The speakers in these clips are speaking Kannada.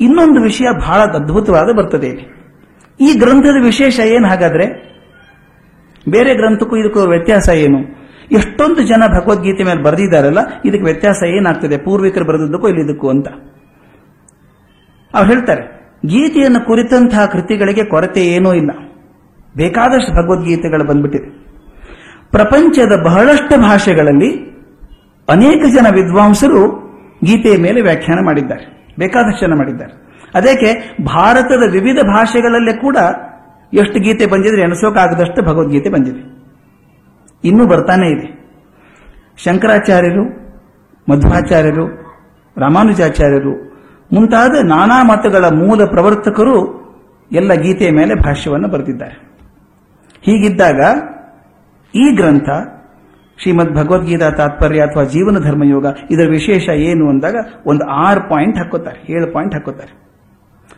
ಇನ್ನೊಂದು ವಿಷಯ ಬಹಳ ಅದ್ಭುತವಾದ ಬರ್ತದೆ. ಇಲ್ಲಿ ಈ ಗ್ರಂಥದ ವಿಶೇಷ ಏನು ಹಾಗಾದ್ರೆ? ಬೇರೆ ಗ್ರಂಥಕ್ಕೂ ಇದಕ್ಕೂ ವ್ಯತ್ಯಾಸ ಏನು? ಎಷ್ಟೊಂದು ಜನ ಭಗವದ್ಗೀತೆ ಮೇಲೆ ಬರೆದಿದ್ದಾರಲ್ಲ, ಇದಕ್ಕೆ ವ್ಯತ್ಯಾಸ ಏನಾಗ್ತದೆ? ಪೂರ್ವಿಕರು ಬರೆದಿದ್ದಕ್ಕೂ ಇಲ್ಲಿದ್ದಕ್ಕೂ ಅಂತ. ಅವ್ರು ಹೇಳ್ತಾರೆ, ಗೀತೆಯನ್ನು ಕುರಿತಂತಹ ಕೃತಿಗಳಿಗೆ ಕೊರತೆ ಏನೂ ಇಲ್ಲ. ಬೇಕಾದಷ್ಟು ಭಗವದ್ಗೀತೆಗಳು ಬಂದ್ಬಿಟ್ಟಿದೆ. ಪ್ರಪಂಚದ ಬಹಳಷ್ಟು ಭಾಷೆಗಳಲ್ಲಿ ಅನೇಕ ಜನ ವಿದ್ವಾಂಸರು ಗೀತೆಯ ಮೇಲೆ ವ್ಯಾಖ್ಯಾನ ಮಾಡಿದ್ದಾರೆ. ಬೇಕಾದಷ್ಟು ಜನ ಮಾಡಿದ್ದಾರೆ. ಅದಕ್ಕೆ ಭಾರತದ ವಿವಿಧ ಭಾಷೆಗಳಲ್ಲೇ ಕೂಡ ಎಷ್ಟು ಗೀತೆ ಬಂದಿದ್ರೆ ಎಣಿಸೋಕಾಗದಷ್ಟು ಭಗವದ್ಗೀತೆ ಬಂದಿದೆ. ಇನ್ನೂ ಬರ್ತಾನೆ ಇದೆ. ಶಂಕರಾಚಾರ್ಯರು, ಮಧ್ವಾಚಾರ್ಯರು, ರಾಮಾನುಜಾಚಾರ್ಯರು, ಮುಂತಾದ ನಾನಾ ಮತಗಳ ಮೂಲ ಪ್ರವರ್ತಕರು ಎಲ್ಲ ಗೀತೆಯ ಮೇಲೆ ಭಾಷ್ಯವನ್ನು ಬರೆದಿದ್ದಾರೆ. ಹೀಗಿದ್ದಾಗ ಈ ಗ್ರಂಥ ಶ್ರೀಮದ್ ಭಗವದ್ಗೀತಾ ತಾತ್ಪರ್ಯ ಅಥವಾ ಜೀವನ ಧರ್ಮಯೋಗ ಇದರ ವಿಶೇಷ ಏನು ಅಂದಾಗ ಒಂದು ಆರು ಪಾಯಿಂಟ್ ಹಾಕೋತಾರೆ, ಏಳು ಪಾಯಿಂಟ್ ಹಾಕೋತಾರೆ.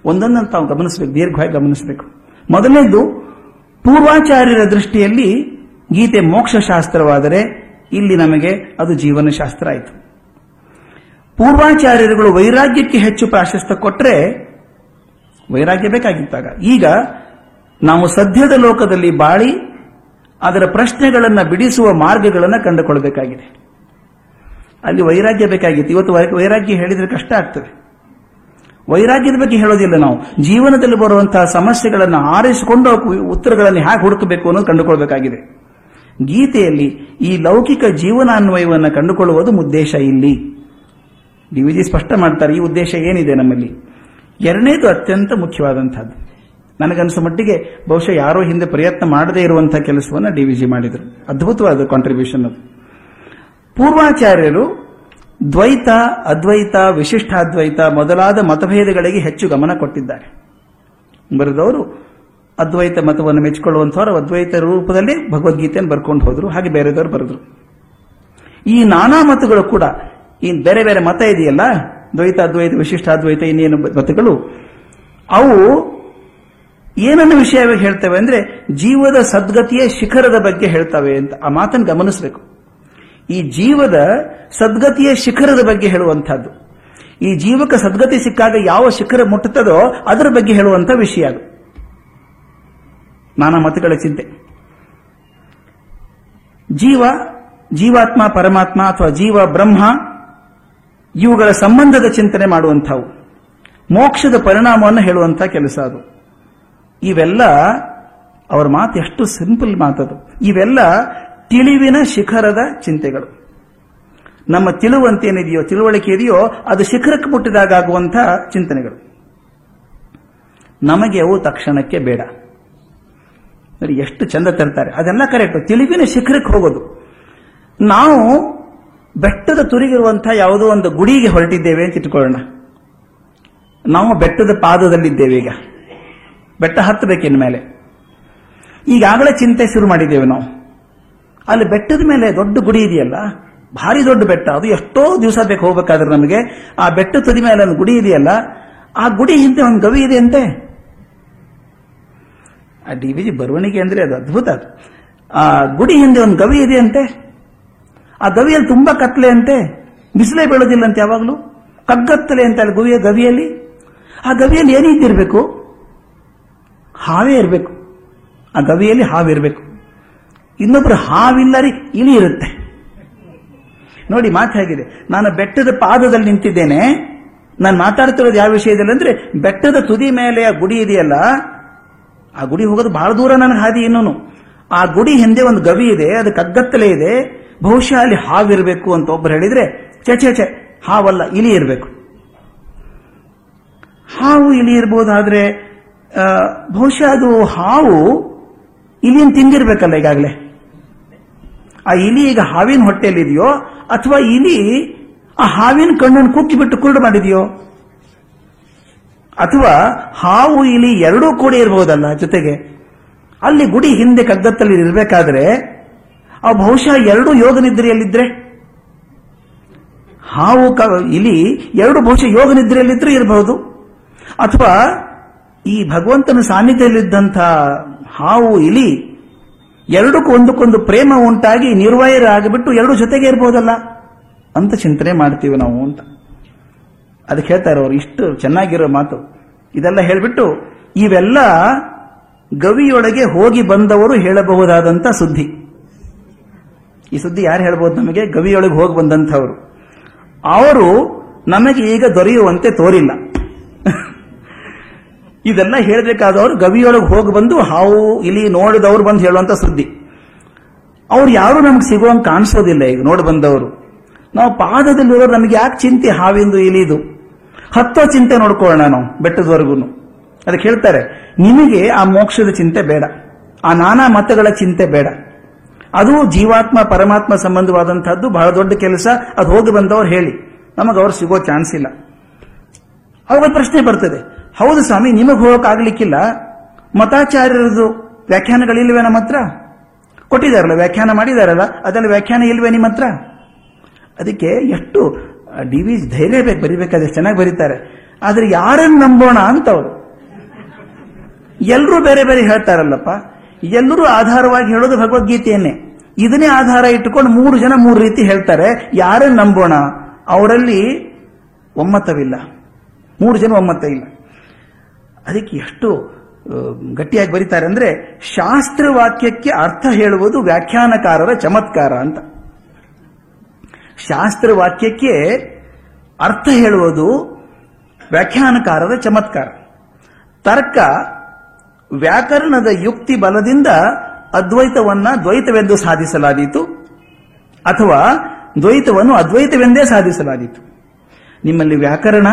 ಒಂದೊಂದನ್ನು ತಾವು ಗಮನಿಸಬೇಕು, ದೀರ್ಘವಾಗಿ ಗಮನಿಸಬೇಕು. ಮೊದಲನೇದು, ಪೂರ್ವಾಚಾರ್ಯರ ದೃಷ್ಟಿಯಲ್ಲಿ ಗೀತೆ ಮೋಕ್ಷ ಶಾಸ್ತ್ರವಾದರೆ ಇಲ್ಲಿ ನಮಗೆ ಅದು ಜೀವನ ಶಾಸ್ತ್ರ ಆಯಿತು. ಪೂರ್ವಾಚಾರ್ಯರುಗಳು ವೈರಾಗ್ಯಕ್ಕೆ ಹೆಚ್ಚು ಪ್ರಾಶಸ್ತ್ಯ ಕೊಟ್ಟರೆ ವೈರಾಗ್ಯ ಬೇಕಾಗಿತ್ತಾಗ ಈಗ ನಾವು ಸದ್ಯದ ಲೋಕದಲ್ಲಿ ಬಾಳಿ ಅದರ ಪ್ರಶ್ನೆಗಳನ್ನು ಬಿಡಿಸುವ ಮಾರ್ಗಗಳನ್ನು ಕಂಡುಕೊಳ್ಬೇಕಾಗಿದೆ. ಅಲ್ಲಿ ವೈರಾಗ್ಯ ಬೇಕಾಗಿತ್ತು. ಇವತ್ತು ವೈರಾಗ್ಯ ಹೇಳಿದರೆ ಕಷ್ಟ ಆಗ್ತದೆ. ವೈರಾಗ್ಯದ ಬಗ್ಗೆ ಹೇಳೋದಿಲ್ಲ ನಾವು. ಜೀವನದಲ್ಲಿ ಬರುವಂತಹ ಸಮಸ್ಯೆಗಳನ್ನು ಆರಿಸಿಕೊಂಡು ಉತ್ತರಗಳನ್ನು ಹೇಗೆ ಹುಡುಕಬೇಕು ಅನ್ನೋದು ಕಂಡುಕೊಳ್ಬೇಕಾಗಿದೆ. ಗೀತೆಯಲ್ಲಿ ಈ ಲೌಕಿಕ ಜೀವನಾನ್ವಯವನ್ನು ಕಂಡುಕೊಳ್ಳುವುದು ಉದ್ದೇಶ ಇಲ್ಲಿ. ಡಿವಿಜಿ ಸ್ಪಷ್ಟ ಮಾಡ್ತಾರೆ ಈ ಉದ್ದೇಶ ಏನಿದೆ ನಮ್ಮಲ್ಲಿ? ಎರಡನೇದು ಅತ್ಯಂತ ಮುಖ್ಯವಾದಂತಹದ್ದು ನನಗನ್ಸೋ ಮಟ್ಟಿಗೆ ಬಹುಶಃ ಯಾರೋ ಹಿಂದೆ ಪ್ರಯತ್ನ ಮಾಡದೇ ಇರುವಂತಹ ಕೆಲಸವನ್ನು ಡಿ ವಿ ಜಿ ಮಾಡಿದರು. ಅದ್ಭುತವಾದ ಕಾಂಟ್ರಿಬ್ಯೂಷನ್ ಅದು. ಪೂರ್ವಾಚಾರ್ಯರು ದ್ವೈತ, ಅದ್ವೈತ, ವಿಶಿಷ್ಟಾದ್ವೈತ ಮೊದಲಾದ ಮತಭೇದಗಳಿಗೆ ಹೆಚ್ಚು ಗಮನ ಕೊಟ್ಟಿದ್ದಾರೆ. ಬರೆದವರು ಅದ್ವೈತ ಮತವನ್ನು ಮೆಚ್ಚಿಕೊಳ್ಳುವಂಥವ್ರು ಅದ್ವೈತ ರೂಪದಲ್ಲಿ ಭಗವದ್ಗೀತೆಯನ್ನು ಬರ್ಕೊಂಡು ಹೋದರು, ಹಾಗೆ ಬೇರೆದವರು ಬರೆದ್ರು. ಈ ನಾನಾ ಮತಗಳು ಕೂಡ, ಈ ಬೇರೆ ಬೇರೆ ಮತ ಇದೆಯಲ್ಲ, ದ್ವೈತ, ಅದ್ವೈತ, ವಿಶಿಷ್ಟಾದ್ವೈತ ಇನ್ನೇನು ಮತಗಳು, ಅವು ಏನನ್ನು ವಿಷಯವಾಗಿ ಹೇಳ್ತವೆ ಅಂದ್ರೆ ಜೀವದ ಸದ್ಗತಿಯ ಶಿಖರದ ಬಗ್ಗೆ ಹೇಳ್ತವೆ ಅಂತ ಆ ಮಾತನ್ನು ಗಮನಿಸಬೇಕು. ಈ ಜೀವದ ಸದ್ಗತಿಯ ಶಿಖರದ ಬಗ್ಗೆ ಹೇಳುವಂತಹದ್ದು ಈ ಜೀವಕ ಸದ್ಗತಿ ಸಿಕ್ಕಾಗ ಯಾವ ಶಿಖರ ಮುಟ್ಟುತ್ತದೋ ಅದರ ಬಗ್ಗೆ ಹೇಳುವಂತ ವಿಷಯ ಅದು. ನಾನಾ ಮತಗಳ ಚಿಂತೆ. ಜೀವ, ಜೀವಾತ್ಮ, ಪರಮಾತ್ಮ ಅಥವಾ ಜೀವ, ಬ್ರಹ್ಮ ಇವುಗಳ ಸಂಬಂಧದ ಚಿಂತನೆ ಮಾಡುವಂಥವು. ಮೋಕ್ಷದ ಪರಿಣಾಮವನ್ನು ಹೇಳುವಂತಹ ಕೆಲಸ ಅದು. ಇವೆಲ್ಲ ಅವರ ಮಾತು ಎಷ್ಟು ಸಿಂಪಲ್ ಮಾತದು ಇವೆಲ್ಲ ತಿಳಿವಿನ ಶಿಖರದ ಚಿಂತೆಗಳು. ನಮ್ಮ ತಿಳುವಂತೇನಿದೆಯೋ ತಿಳುವಳಿಕೆ ಇದೆಯೋ ಅದು ಶಿಖರಕ್ಕೆ ಮುಟ್ಟಿದಾಗ ಆಗುವಂತಹ ಚಿಂತನೆಗಳು. ನಮಗೆ ಅವು ತಕ್ಷಣಕ್ಕೆ ಬೇಡ. ನೋಡಿ, ಎಷ್ಟು ಚಂದ ತರ್ತಾರೆ. ಅದೆಲ್ಲ ಕರೆಕ್ಟ್ ತಿಳಿವಿನ ಶಿಖರಕ್ಕೆ ಹೋಗೋದು. ನಾವು ಬೆಟ್ಟದ ತುರಿಗಿರುವಂತಹ ಯಾವುದೋ ಒಂದು ಗುಡಿಗೆ ಹೊರಟಿದ್ದೇವೆ ಅಂತ ಇಟ್ಕೊಳ್ಳೋಣ. ನಾವು ಬೆಟ್ಟದ ಪಾದದಲ್ಲಿದ್ದೇವೆ ಈಗ. ಬೆಟ್ಟ ಹತ್ತಬೇಕಿನ ಮೇಲೆ. ಈಗಾಗಲೇ ಚಿಂತೆ ಶುರು ಮಾಡಿದ್ದೇವೆ ನಾವು. ಅಲ್ಲಿ ಬೆಟ್ಟದ ಮೇಲೆ ದೊಡ್ಡ ಗುಡಿ ಇದೆಯಲ್ಲ? ಭಾರಿ ದೊಡ್ಡ ಬೆಟ್ಟ. ಅದು ಎಷ್ಟೋ ದಿವಸ ಬೇಕು ಹೋಗ್ಬೇಕಾದ್ರೆ ನಮಗೆ. ಆ ಬೆಟ್ಟ ತುದಿ ಮೇಲೆ ಒಂದು ಗುಡಿ ಇದೆಯಲ್ಲ? ಆ ಗುಡಿ ಹಿಂದೆ ಒಂದು ಗವಿ ಇದೆ ಅಂತೆ. ಆ ಡಿ ವಿ ಜಿ ಬರವಣಿಗೆ ಅಂದ್ರೆ ಅದು ಅದ್ಭುತ ಅದು. ಆ ಗುಡಿ ಹಿಂದೆ ಒಂದು ಗವಿ ಇದೆ ಅಂತೆ. ಆ ಗವಿಯಲ್ಲಿ ತುಂಬಾ ಕತ್ಲೆ ಅಂತೆ. ಬಿಸಿಲೇ ಬೀಳೋದಿಲ್ಲ ಅಂತ ಯಾವಾಗಲೂ. ಕಗ್ಗತ್ತಲೆ ಅಂತ ಅಲ್ಲಿ ಗುವಿಯ ಗವಿಯಲ್ಲಿ. ಆ ಗವಿಯಲ್ಲಿ ಏನಿದ್ದಿರಬೇಕು? ಹಾವೇ ಇರಬೇಕು. ಆ ಗವಿಯಲ್ಲಿ ಹಾವಿರಬೇಕು ಇನ್ನೊಬ್ಬರು ಹಾವಿಲ್ಲ ರೀ ಇಲಿ ಇರುತ್ತೆ. ನೋಡಿ ಮಾತು ಹೇಗಿದೆ. ನಾನು ಬೆಟ್ಟದ ಪಾದದಲ್ಲಿ ನಿಂತಿದ್ದೇನೆ. ನಾನು ಮಾತಾಡ್ತಿರೋದು ಯಾವ ವಿಷಯದಲ್ಲಿ ಅಂದ್ರೆ ಬೆಟ್ಟದ ತುದಿ ಮೇಲೆ ಆ ಗುಡಿ ಇದೆಯಲ್ಲ ಆ ಗುಡಿ ಹೋಗೋದು ಬಹಳ ದೂರ ನನಗೆ ಹಾದಿ ಇನ್ನೂ ಆ ಗುಡಿ ಹಿಂದೆ ಒಂದು ಗವಿ ಇದೆ ಅದು ಕಗ್ಗತ್ತಲೆ ಇದೆ. ಬಹುಶಃ ಅಲ್ಲಿ ಹಾವಿರಬೇಕು ಅಂತ ಒಬ್ರು ಹೇಳಿದ್ರೆ ಚೆ ಚೆ ಹಾವಲ್ಲ ಇಲಿ ಇರಬೇಕು. ಹಾವು ಇಲಿ ಇರ್ಬೋದಾದ್ರೆ ಆ, ಬಹುಶಃ ಅದು ಹಾವು ಇಲಿಯನ್ನು ತಿಂದಿರ್ಬೇಕಲ್ಲ ಈಗಾಗಲೇ. ಆ ಇಲಿ ಈಗ ಹಾವಿನ ಹೊಟ್ಟೆಯಲ್ಲಿದೆಯೋ, ಅಥವಾ ಇಲಿ ಆ ಹಾವಿನ ಕಣ್ಣನ್ನು ಕುಕ್ಕಿಬಿಟ್ಟು ಕುರುಡು ಮಾಡಿದೆಯೋ? ಅಥವಾ ಹಾವು, ಇಲಿ ಎರಡೂ ಕೂಡ ಇರಬಹುದಲ್ಲ ಜೊತೆಗೆ? ಅಲ್ಲಿ ಗುಡಿ ಹಿಂದೆ ಕಗ್ಗತ್ತಲ್ಲಿ ಇರಬೇಕಾದ್ರೆ, ಆ ಬಹುಶಃ ಎರಡು ಯೋಗ ನಿದ್ರೆಯಲ್ಲಿದ್ರೆ? ಹಾವು ಇಲಿ ಎರಡು ಬಹುಶಃ ಯೋಗ ನಿದ್ರೆಯಲ್ಲಿದ್ರೆ ಇರಬಹುದು ಅಥವಾ ಈ ಭಗವಂತನ ಸಾನ್ನಿಧ್ಯದಲ್ಲಿದ್ದಂಥ ಹಾವು, ಇಲಿ, ಎರಡಕ್ಕೂ ಒಂದಕ್ಕೊಂದು ಪ್ರೇಮ ಉಂಟಾಗಿ ನಿರ್ವೈರ ಆಗಿಬಿಟ್ಟು ಎರಡು ಜೊತೆಗೆ ಇರ್ಬೋದಲ್ಲ? ಅಂತ ಚಿಂತನೆ ಮಾಡ್ತೀವಿ ನಾವು ಅಂತ. ಅದಕ್ಕೆ ಹೇಳ್ತಾರೆ ಅವರು ಇಷ್ಟು ಚೆನ್ನಾಗಿರೋ ಮಾತು. ಇದೆಲ್ಲ ಹೇಳ್ಬಿಟ್ಟು, ಇವೆಲ್ಲ ಗವಿಯೊಳಗೆ ಹೋಗಿ ಬಂದವರು ಹೇಳಬಹುದಾದಂತ ಸುದ್ದಿ. ಈ ಸುದ್ದಿ ಯಾರು ಹೇಳ್ಬೋದು ನಮಗೆ? ಗವಿಯೊಳಗೆ ಹೋಗಿ ಬಂದಂಥವರು. ಅವರು ನಮಗೆ ಈಗ ದೊರೆಯುವಂತೆ ತೋರಿಲ್ಲ. ಇದೆಲ್ಲ ಹೇಳಬೇಕಾದವರು ಗವಿಯೊಳಗೆ ಹೋಗಿ ಬಂದು ಹಾವು ಇಲ್ಲಿ ನೋಡಿದವರು ಬಂದು ಹೇಳುವಂತ ಸುದ್ದಿ. ಅವ್ರು ಯಾರು ನಮ್ಗೆ ಸಿಗುವಂಗೆ ಕಾಣಿಸೋದಿಲ್ಲ ಈಗ ನೋಡಿ ಬಂದವರು. ನಾವು ಪಾದದಲ್ಲಿರೋರು ನಮಗೆ ಯಾಕೆ ಚಿಂತೆ ಹಾವಿಂದು ಇಲಿದು? ಹತ್ತೋ ಚಿಂತೆ ನೋಡ್ಕೊಳ್ಳೋಣ ನಾವು ಬೆಟ್ಟದವರೆಗೂ ಅದಕ್ಕೆ ಹೇಳ್ತಾರೆ, ನಿಮಗೆ ಆ ಮೋಕ್ಷದ ಚಿಂತೆ ಬೇಡ. ಆ ನಾನಾ ಮತಗಳ ಚಿಂತೆ ಬೇಡ. ಅದು ಜೀವಾತ್ಮ, ಪರಮಾತ್ಮ ಸಂಬಂಧವಾದಂತಹದ್ದು ಬಹಳ ದೊಡ್ಡ ಕೆಲಸ, ಅದು ಹೋಗಿ ಬಂದವರು ಹೇಳಿ. ನಮಗೆ ಅವ್ರು ಸಿಗೋ ಚಾನ್ಸ್ ಇಲ್ಲ. ಅವಾಗ ಪ್ರಶ್ನೆ ಬರ್ತದೆ ಹೌದು ಸ್ವಾಮಿ, ನಿಮಗೆ ಹೋಗೋಕ್ಕಾಗಲಿಕ್ಕಿಲ್ಲ. ಮತಾಚಾರ್ಯರದು ವ್ಯಾಖ್ಯಾನಗಳಿಲ್ವೇ ನಮ್ಮ ಹತ್ರ? ಕೊಟ್ಟಿದ್ದಾರಲ್ಲ, ವ್ಯಾಖ್ಯಾನ ಮಾಡಿದಾರಲ್ಲ, ಅದರಲ್ಲಿ ವ್ಯಾಖ್ಯಾನ ಇಲ್ವೇ ನಿಮ್ಮ ಹತ್ರ? ಅದಕ್ಕೆ ಎಷ್ಟು ಡಿ ವಿ ಧೈರ್ಯ ಬೇಕು, ಬರಿಬೇಕಾದ್ರೆ ಚೆನ್ನಾಗಿ ಬರೀತಾರೆ. ಆದ್ರೆ ಯಾರನ್ನು ನಂಬೋಣ ಅಂತ ಅವರು ಎಲ್ಲರೂ ಬೇರೆ ಬೇರೆ ಹೇಳ್ತಾರಲ್ಲಪ್ಪ. ಎಲ್ಲರೂ ಆಧಾರವಾಗಿ ಹೇಳೋದು ಭಗವದ್ಗೀತೆಯನ್ನೇ. ಇದನ್ನೇ ಆಧಾರ ಇಟ್ಟುಕೊಂಡು ಮೂರು ಜನ ಮೂರು ರೀತಿ ಹೇಳ್ತಾರೆ, ಯಾರನ್ನು ನಂಬೋಣ? ಅವರಲ್ಲಿ ಒಮ್ಮತವಿಲ್ಲ. ಮೂರು ಜನ ಒಮ್ಮತ ಇಲ್ಲ ಅದಕ್ಕೆ ಎಷ್ಟು ಗಟ್ಟಿಯಾಗಿ ಬರೀತಾರೆ ಅಂದ್ರೆ ಶಾಸ್ತ್ರ ವಾಕ್ಯಕ್ಕೆ ಅರ್ಥ ಹೇಳುವುದು ವ್ಯಾಖ್ಯಾನಕಾರರ ಚಮತ್ಕಾರ ಅಂತ. ಶಾಸ್ತ್ರ ವಾಕ್ಯಕ್ಕೆ ಅರ್ಥ ಹೇಳುವುದು ವ್ಯಾಖ್ಯಾನಕಾರರ ಚಮತ್ಕಾರ. ತರ್ಕ ವ್ಯಾಕರಣದ ಯುಕ್ತಿ ಬಲದಿಂದ ಅದ್ವೈತವನ್ನ ದ್ವೈತವೆಂದು ಸಾಧಿಸಲಾದೀತು, ಅಥವಾ ದ್ವೈತವನ್ನು ಅದ್ವೈತವೆಂದೇ ಸಾಧಿಸಲಾದೀತು. ನಿಮ್ಮಲ್ಲಿ ವ್ಯಾಕರಣ,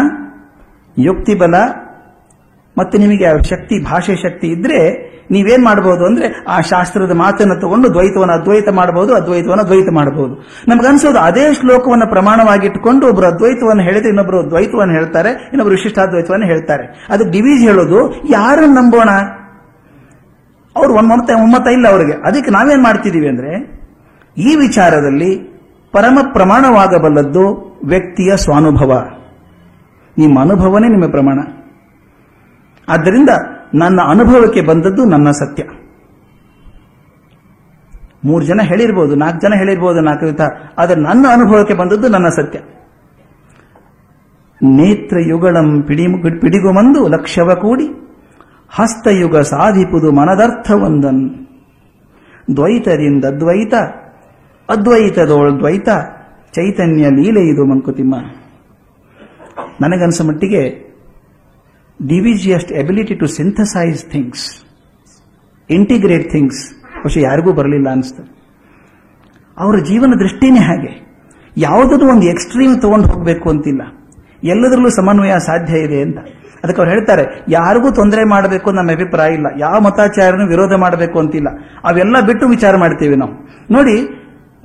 ಯುಕ್ತಿ ಬಲ ಮತ್ತೆ ನಿಮಗೆ ಆ ಶಕ್ತಿ, ಭಾಷೆ ಶಕ್ತಿ ಇದ್ರೆ ನೀವೇನ್ ಮಾಡಬಹುದು ಅಂದ್ರೆ ಆ ಶಾಸ್ತ್ರದ ಮಾತನ್ನು ತಗೊಂಡು ದ್ವೈತವನ್ನು ಅದ್ವೈತ ಮಾಡಬಹುದು ಅದ್ವೈತವನ್ನು ದ್ವೈತ ಮಾಡಬಹುದು ನಮಗನ್ಸೋದು ಅದೇ ಶ್ಲೋಕವನ್ನು ಪ್ರಮಾಣವಾಗಿಟ್ಟುಕೊಂಡು ಒಬ್ರು ಅದ್ವೈತವನ್ನು ಹೇಳಿದ್ರೆ ಇನ್ನೊಬ್ರು ದ್ವೈತವನ್ನು ಹೇಳ್ತಾರೆ, ಇನ್ನೊಬ್ರು ವಿಶಿಷ್ಟಾದ್ವೈತವನ್ನು ಹೇಳ್ತಾರೆ. ಅದು ಡಿವಿಜಿ ಹೇಳೋದು, ಯಾರನ್ನು ನಂಬೋಣ? ಅವ್ರು ಒಮ್ಮತ ಒಮ್ಮತ ಇಲ್ಲ ಅವರಿಗೆ. ಅದಕ್ಕೆ ನಾವೇನ್ ಮಾಡ್ತಿದೀವಿ ಅಂದ್ರೆ, ಈ ವಿಚಾರದಲ್ಲಿ ಪರಮ ಪ್ರಮಾಣವಾಗಬಲ್ಲದ್ದು ವ್ಯಕ್ತಿಯ ಸ್ವಾನುಭವ. ನಿಮ್ಮ ಅನುಭವನೇ ನಿಮ್ಮ ಪ್ರಮಾಣ. ಆದ್ದರಿಂದ ನನ್ನ ಅನುಭವಕ್ಕೆ ಬಂದದ್ದು ನನ್ನ ಸತ್ಯ. ಮೂರು ಜನ ಹೇಳಿರ್ಬೋದು, ನಾಲ್ಕು ಜನ ಹೇಳಿರ್ಬೋದು, ನಾಲ್ಕು ವಿಧ ಆದರೆ ನನ್ನ ಅನುಭವಕ್ಕೆ ಬಂದದ್ದು ನನ್ನ ಸತ್ಯ. ನೇತ್ರಯುಗಳಂ ಪಿಡಿ ಪಿಡಿಗುಮಂದು ಲಕ್ಷವ ಕೂಡಿ, ಹಸ್ತಯುಗ ಸಾಧಿಪುದು ಮನದರ್ಥವೊಂದನ್. ದ್ವೈತರಿಂದ ದ್ವೈತ, ಅದ್ವೈತದೋಳ್ ದ್ವೈತ, ಚೈತನ್ಯ ಲೀಲೆ ಇದು ಮಂಕುತಿಮ್ಮ. ನನಗನ್ಸ ಮಟ್ಟಿಗೆ ಡಿವಿಜಿಯಸ್ಟ್ ability to synthesise things integrate things ಬಹುಶಃ ಯಾರಿಗೂ ಬರಲಿಲ್ಲ ಅನಿಸ್ತದೆ ಅವರ ಜೀವನ ದೃಷ್ಟಿನೇ ಹಾಗೆ. ಯಾವುದನ್ನು ಒಂದು ಎಕ್ಸ್ಟ್ರೀಮ್ ತಗೊಂಡು ಹೋಗಬೇಕು ಅಂತಿಲ್ಲ. ಎಲ್ಲದರಲ್ಲೂ ಸಮನ್ವಯ ಸಾಧ್ಯ ಇದೆ ಅಂತ. ಅದಕ್ಕೆ ಅವ್ರು ಹೇಳ್ತಾರೆ, ಯಾರಿಗೂ ತೊಂದರೆ ಮಾಡಬೇಕು ನಮ್ಮ ಅಭಿಪ್ರಾಯ ಇಲ್ಲ. ಯಾವ ಮತಾಚಾರನು ವಿರೋಧ ಮಾಡಬೇಕು ಅಂತಿಲ್ಲ. ಅವೆಲ್ಲ ಬಿಟ್ಟು ವಿಚಾರ ಮಾಡ್ತೀವಿ ನಾವು. ನೋಡಿ,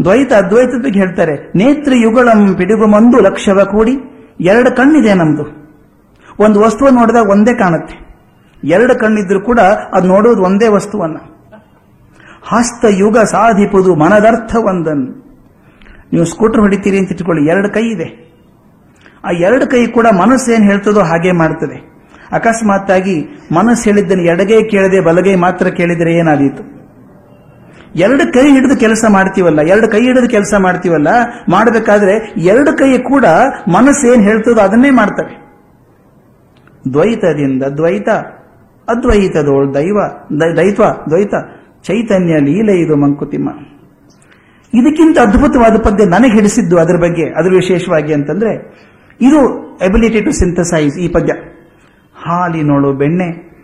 ದ್ವೈತ, ಅದ್ವೈತದ ಬಗ್ಗೆ ಹೇಳ್ತಾರೆ ನೇತ್ರ ಯುಗಳಂ ಪಿಡುಗುಮಂದು ಲಕ್ಷವ ಕೂಡಿ. ಎರಡು ಕಣ್ಣಿದೆ ನಮ್ದು. ಒಂದು ವಸ್ತುವನ್ನು ನೋಡಿದಾಗ ಒಂದೇ ಕಾಣುತ್ತೆ. ಎರಡು ಕಣ್ಣಿದ್ರು ಕೂಡ ಅದು ನೋಡೋದು ಒಂದೇ ವಸ್ತುವನ್ನ. ಹಸ್ತ ಯುಗ ಸಾಧಿಪುದು ಮನದರ್ಥ ಒಂದನ್ನು. ನೀವು ಸ್ಕೂಟರ್ ಹೊಡಿತೀರಿ ಅಂತ ಇಟ್ಕೊಳ್ಳಿ, ಎರಡು ಕೈ ಇದೆ. ಆ ಎರಡು ಕೈ ಕೂಡ ಮನಸ್ಸು ಏನು ಹೇಳ್ತದೋ ಹಾಗೆ ಮಾಡ್ತದೆ. ಅಕಸ್ಮಾತ್ತಾಗಿ ಮನಸ್ಸು ಹೇಳಿದ್ದನ್ನು ಎಡಗೈ ಕೇಳದೆ ಬಲಗೈ ಮಾತ್ರ ಕೇಳಿದರೆ ಏನಾದೀತು? ಎರಡು ಕೈ ಹಿಡಿದು ಕೆಲಸ ಮಾಡ್ತೀವಲ್ಲ, ಎರಡು ಕೈ ಹಿಡಿದು ಕೆಲಸ ಮಾಡ್ತೀವಲ್ಲ, ಮಾಡಬೇಕಾದ್ರೆ ಎರಡು ಕೈ ಕೂಡ ಮನಸ್ಸು ಏನು ಹೇಳ್ತದೋ ಅದನ್ನೇ ಮಾಡ್ತವೆ. ದ್ವೈತದಿಂದ ದ್ವೈತ, ಅದ್ವೈತದೋಳ್ ದೈವ ದೈತ್ವ, ದ್ವೈತ, ಚೈತನ್ಯ, ಲೀಲೆ, ಇದು ಮಂಕುತಿಮ್ಮ. ಇದಕ್ಕಿಂತ ಅದ್ಭುತವಾದ ಪದ್ಯ ನನಗೆ ಹಿಡಿಸಿದ್ದು ಅದರ ಬಗ್ಗೆ, ಅದರ ವಿಶೇಷವಾಗಿ ಅಂತಂದ್ರೆ, ಇದು ಎಬಿಲಿಟಿ ಟು ಸಿಂಥಸೈಸ್ ಈ ಪದ್ಯ. ಹಾಲಿನೊಳು ಬೆಣ್ಣೆ,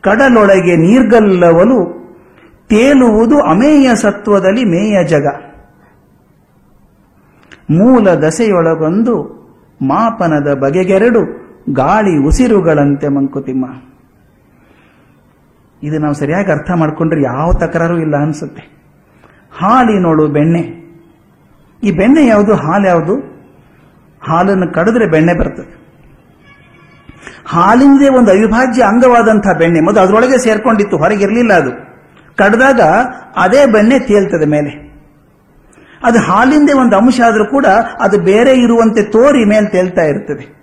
ಕಡಲೊಳಗೆ ನೀರ್ಗಲ್ಲವಲು, ತೇಲುವುದು ಅಮೇಯ ಸತ್ವದಲ್ಲಿ ಮೇಯ ಜಗ. ಮೂಲ ದಸೆಯೊಳಗೊಂದು ಮಾಪನದ ಬಗೆಗೆರಡು ಗಾಳಿ ಉಸಿರುಗಳಂತೆ ಮಂಕುತಿಮ್ಮ. ಇದು ನಾವು ಸರಿಯಾಗಿ ಅರ್ಥ ಮಾಡ್ಕೊಂಡ್ರೆ ಯಾವ ತಕರಾರು ಇಲ್ಲ ಅನ್ಸುತ್ತೆ. ಹಾಲಿನೋಳು ಬೆಣ್ಣೆ. ಈ ಬೆಣ್ಣೆ ಯಾವುದು? ಹಾಲು ಯಾವುದು? ಹಾಲನ್ನು ಕಡಿದ್ರೆ ಬೆಣ್ಣೆ ಬರ್ತದೆ. ಹಾಲಿಂದೇ ಒಂದು ಅವಿಭಾಜ್ಯ ಅಂಗವಾದಂತಹ ಬೆಣ್ಣೆ. ಮತ್ತು ಅದರೊಳಗೆ ಸೇರ್ಕೊಂಡಿತ್ತು, ಹೊರಗಿರಲಿಲ್ಲ ಅದು. ಕಡ್ದಾಗ ಅದೇ ಬೆಣ್ಣೆ ತೇಲ್ತದೆ ಮೇಲೆ. ಅದು ಹಾಲಿಂದೇ ಒಂದು ಅಂಶ ಆದರೂ ಕೂಡ ಅದು ಬೇರೆ ಇರುವಂತೆ ತೋರಿ ಮೇಲೆ ತೇಲ್ತಾ ಇರ್ತದೆ.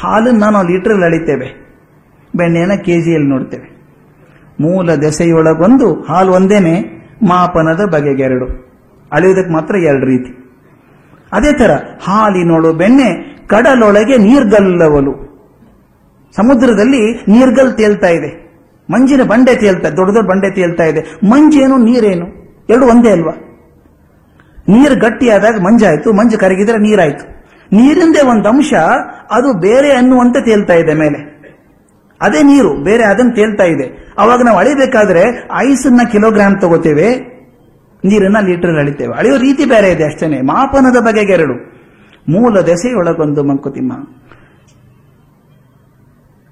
ಹಾಲನ್ನು ನಾವು ಲೀಟರ್ ಅಳಿತೇವೆ. ಬೆಣ್ಣೆಯನ್ನು ಕೆಜಿಯಲ್ಲಿ ನೋಡ್ತೇವೆ. ಮೂಲ ದೆಸೆಯೊಳಗೊಂದು ಹಾಲು ಒಂದೇನೆ, ಮಾಪನದ ಬಗೆಗೆರಡು ಅಳೆಯುವುದಕ್ಕೆ ಮಾತ್ರ ಎರಡು ರೀತಿ. ಅದೇ ತರ ಹಾಲಿನೊಳು ಬೆಣ್ಣೆ ಕಡಲೊಳಗೆ ನೀರ್ಗಲ್ಲವಲು. ಸಮುದ್ರದಲ್ಲಿ ನೀರ್ಗಲ್ ತೇಲ್ತಾ ಇದೆ. ಮಂಜಿನ ಬಂಡೆ ತೇಲ್ತಾ, ದೊಡ್ಡ ದೊಡ್ಡ ಬಂಡೆ ತೇಲ್ತಾ ಇದೆ. ಮಂಜೇನು, ನೀರೇನು? ಎರಡು ಒಂದೇ ಅಲ್ವಾ? ನೀರು ಗಟ್ಟಿಯಾದಾಗ ಮಂಜಾಯ್ತು, ಮಂಜು ಕರಗಿದ್ರೆ ನೀರಾಯ್ತು. ನೀರಿಂದೇ ಒಂದು ಅಂಶ, ಅದು ಬೇರೆ ಅನ್ನುವಂತೆ ತೇಲ್ತಾ ಇದೆ ಮೇಲೆ. ಅದೇ ನೀರು, ಬೇರೆ ಅದನ್ನು ತೇಲ್ತಾ ಇದೆ. ಅವಾಗ ನಾವು ಅಳಿಬೇಕಾದ್ರೆ ಐಸನ್ನ ಕಿಲೋಗ್ರಾಮ್ ತಗೋತೇವೆ. ನೀರನ್ನ ಲೀಟರ್ ಅಳಿತೇವೆ. ಅಳೆಯೋ ರೀತಿ ಬೇರೆ ಇದೆ ಅಷ್ಟೇನೆ. ಮಾಪನದ ಬಗೆಗೆ ಎರಡು. ಮೂಲ ದೆಸೆಯೊಳಗೊಂದು ಮಂಕುತಿಮ್ಮ.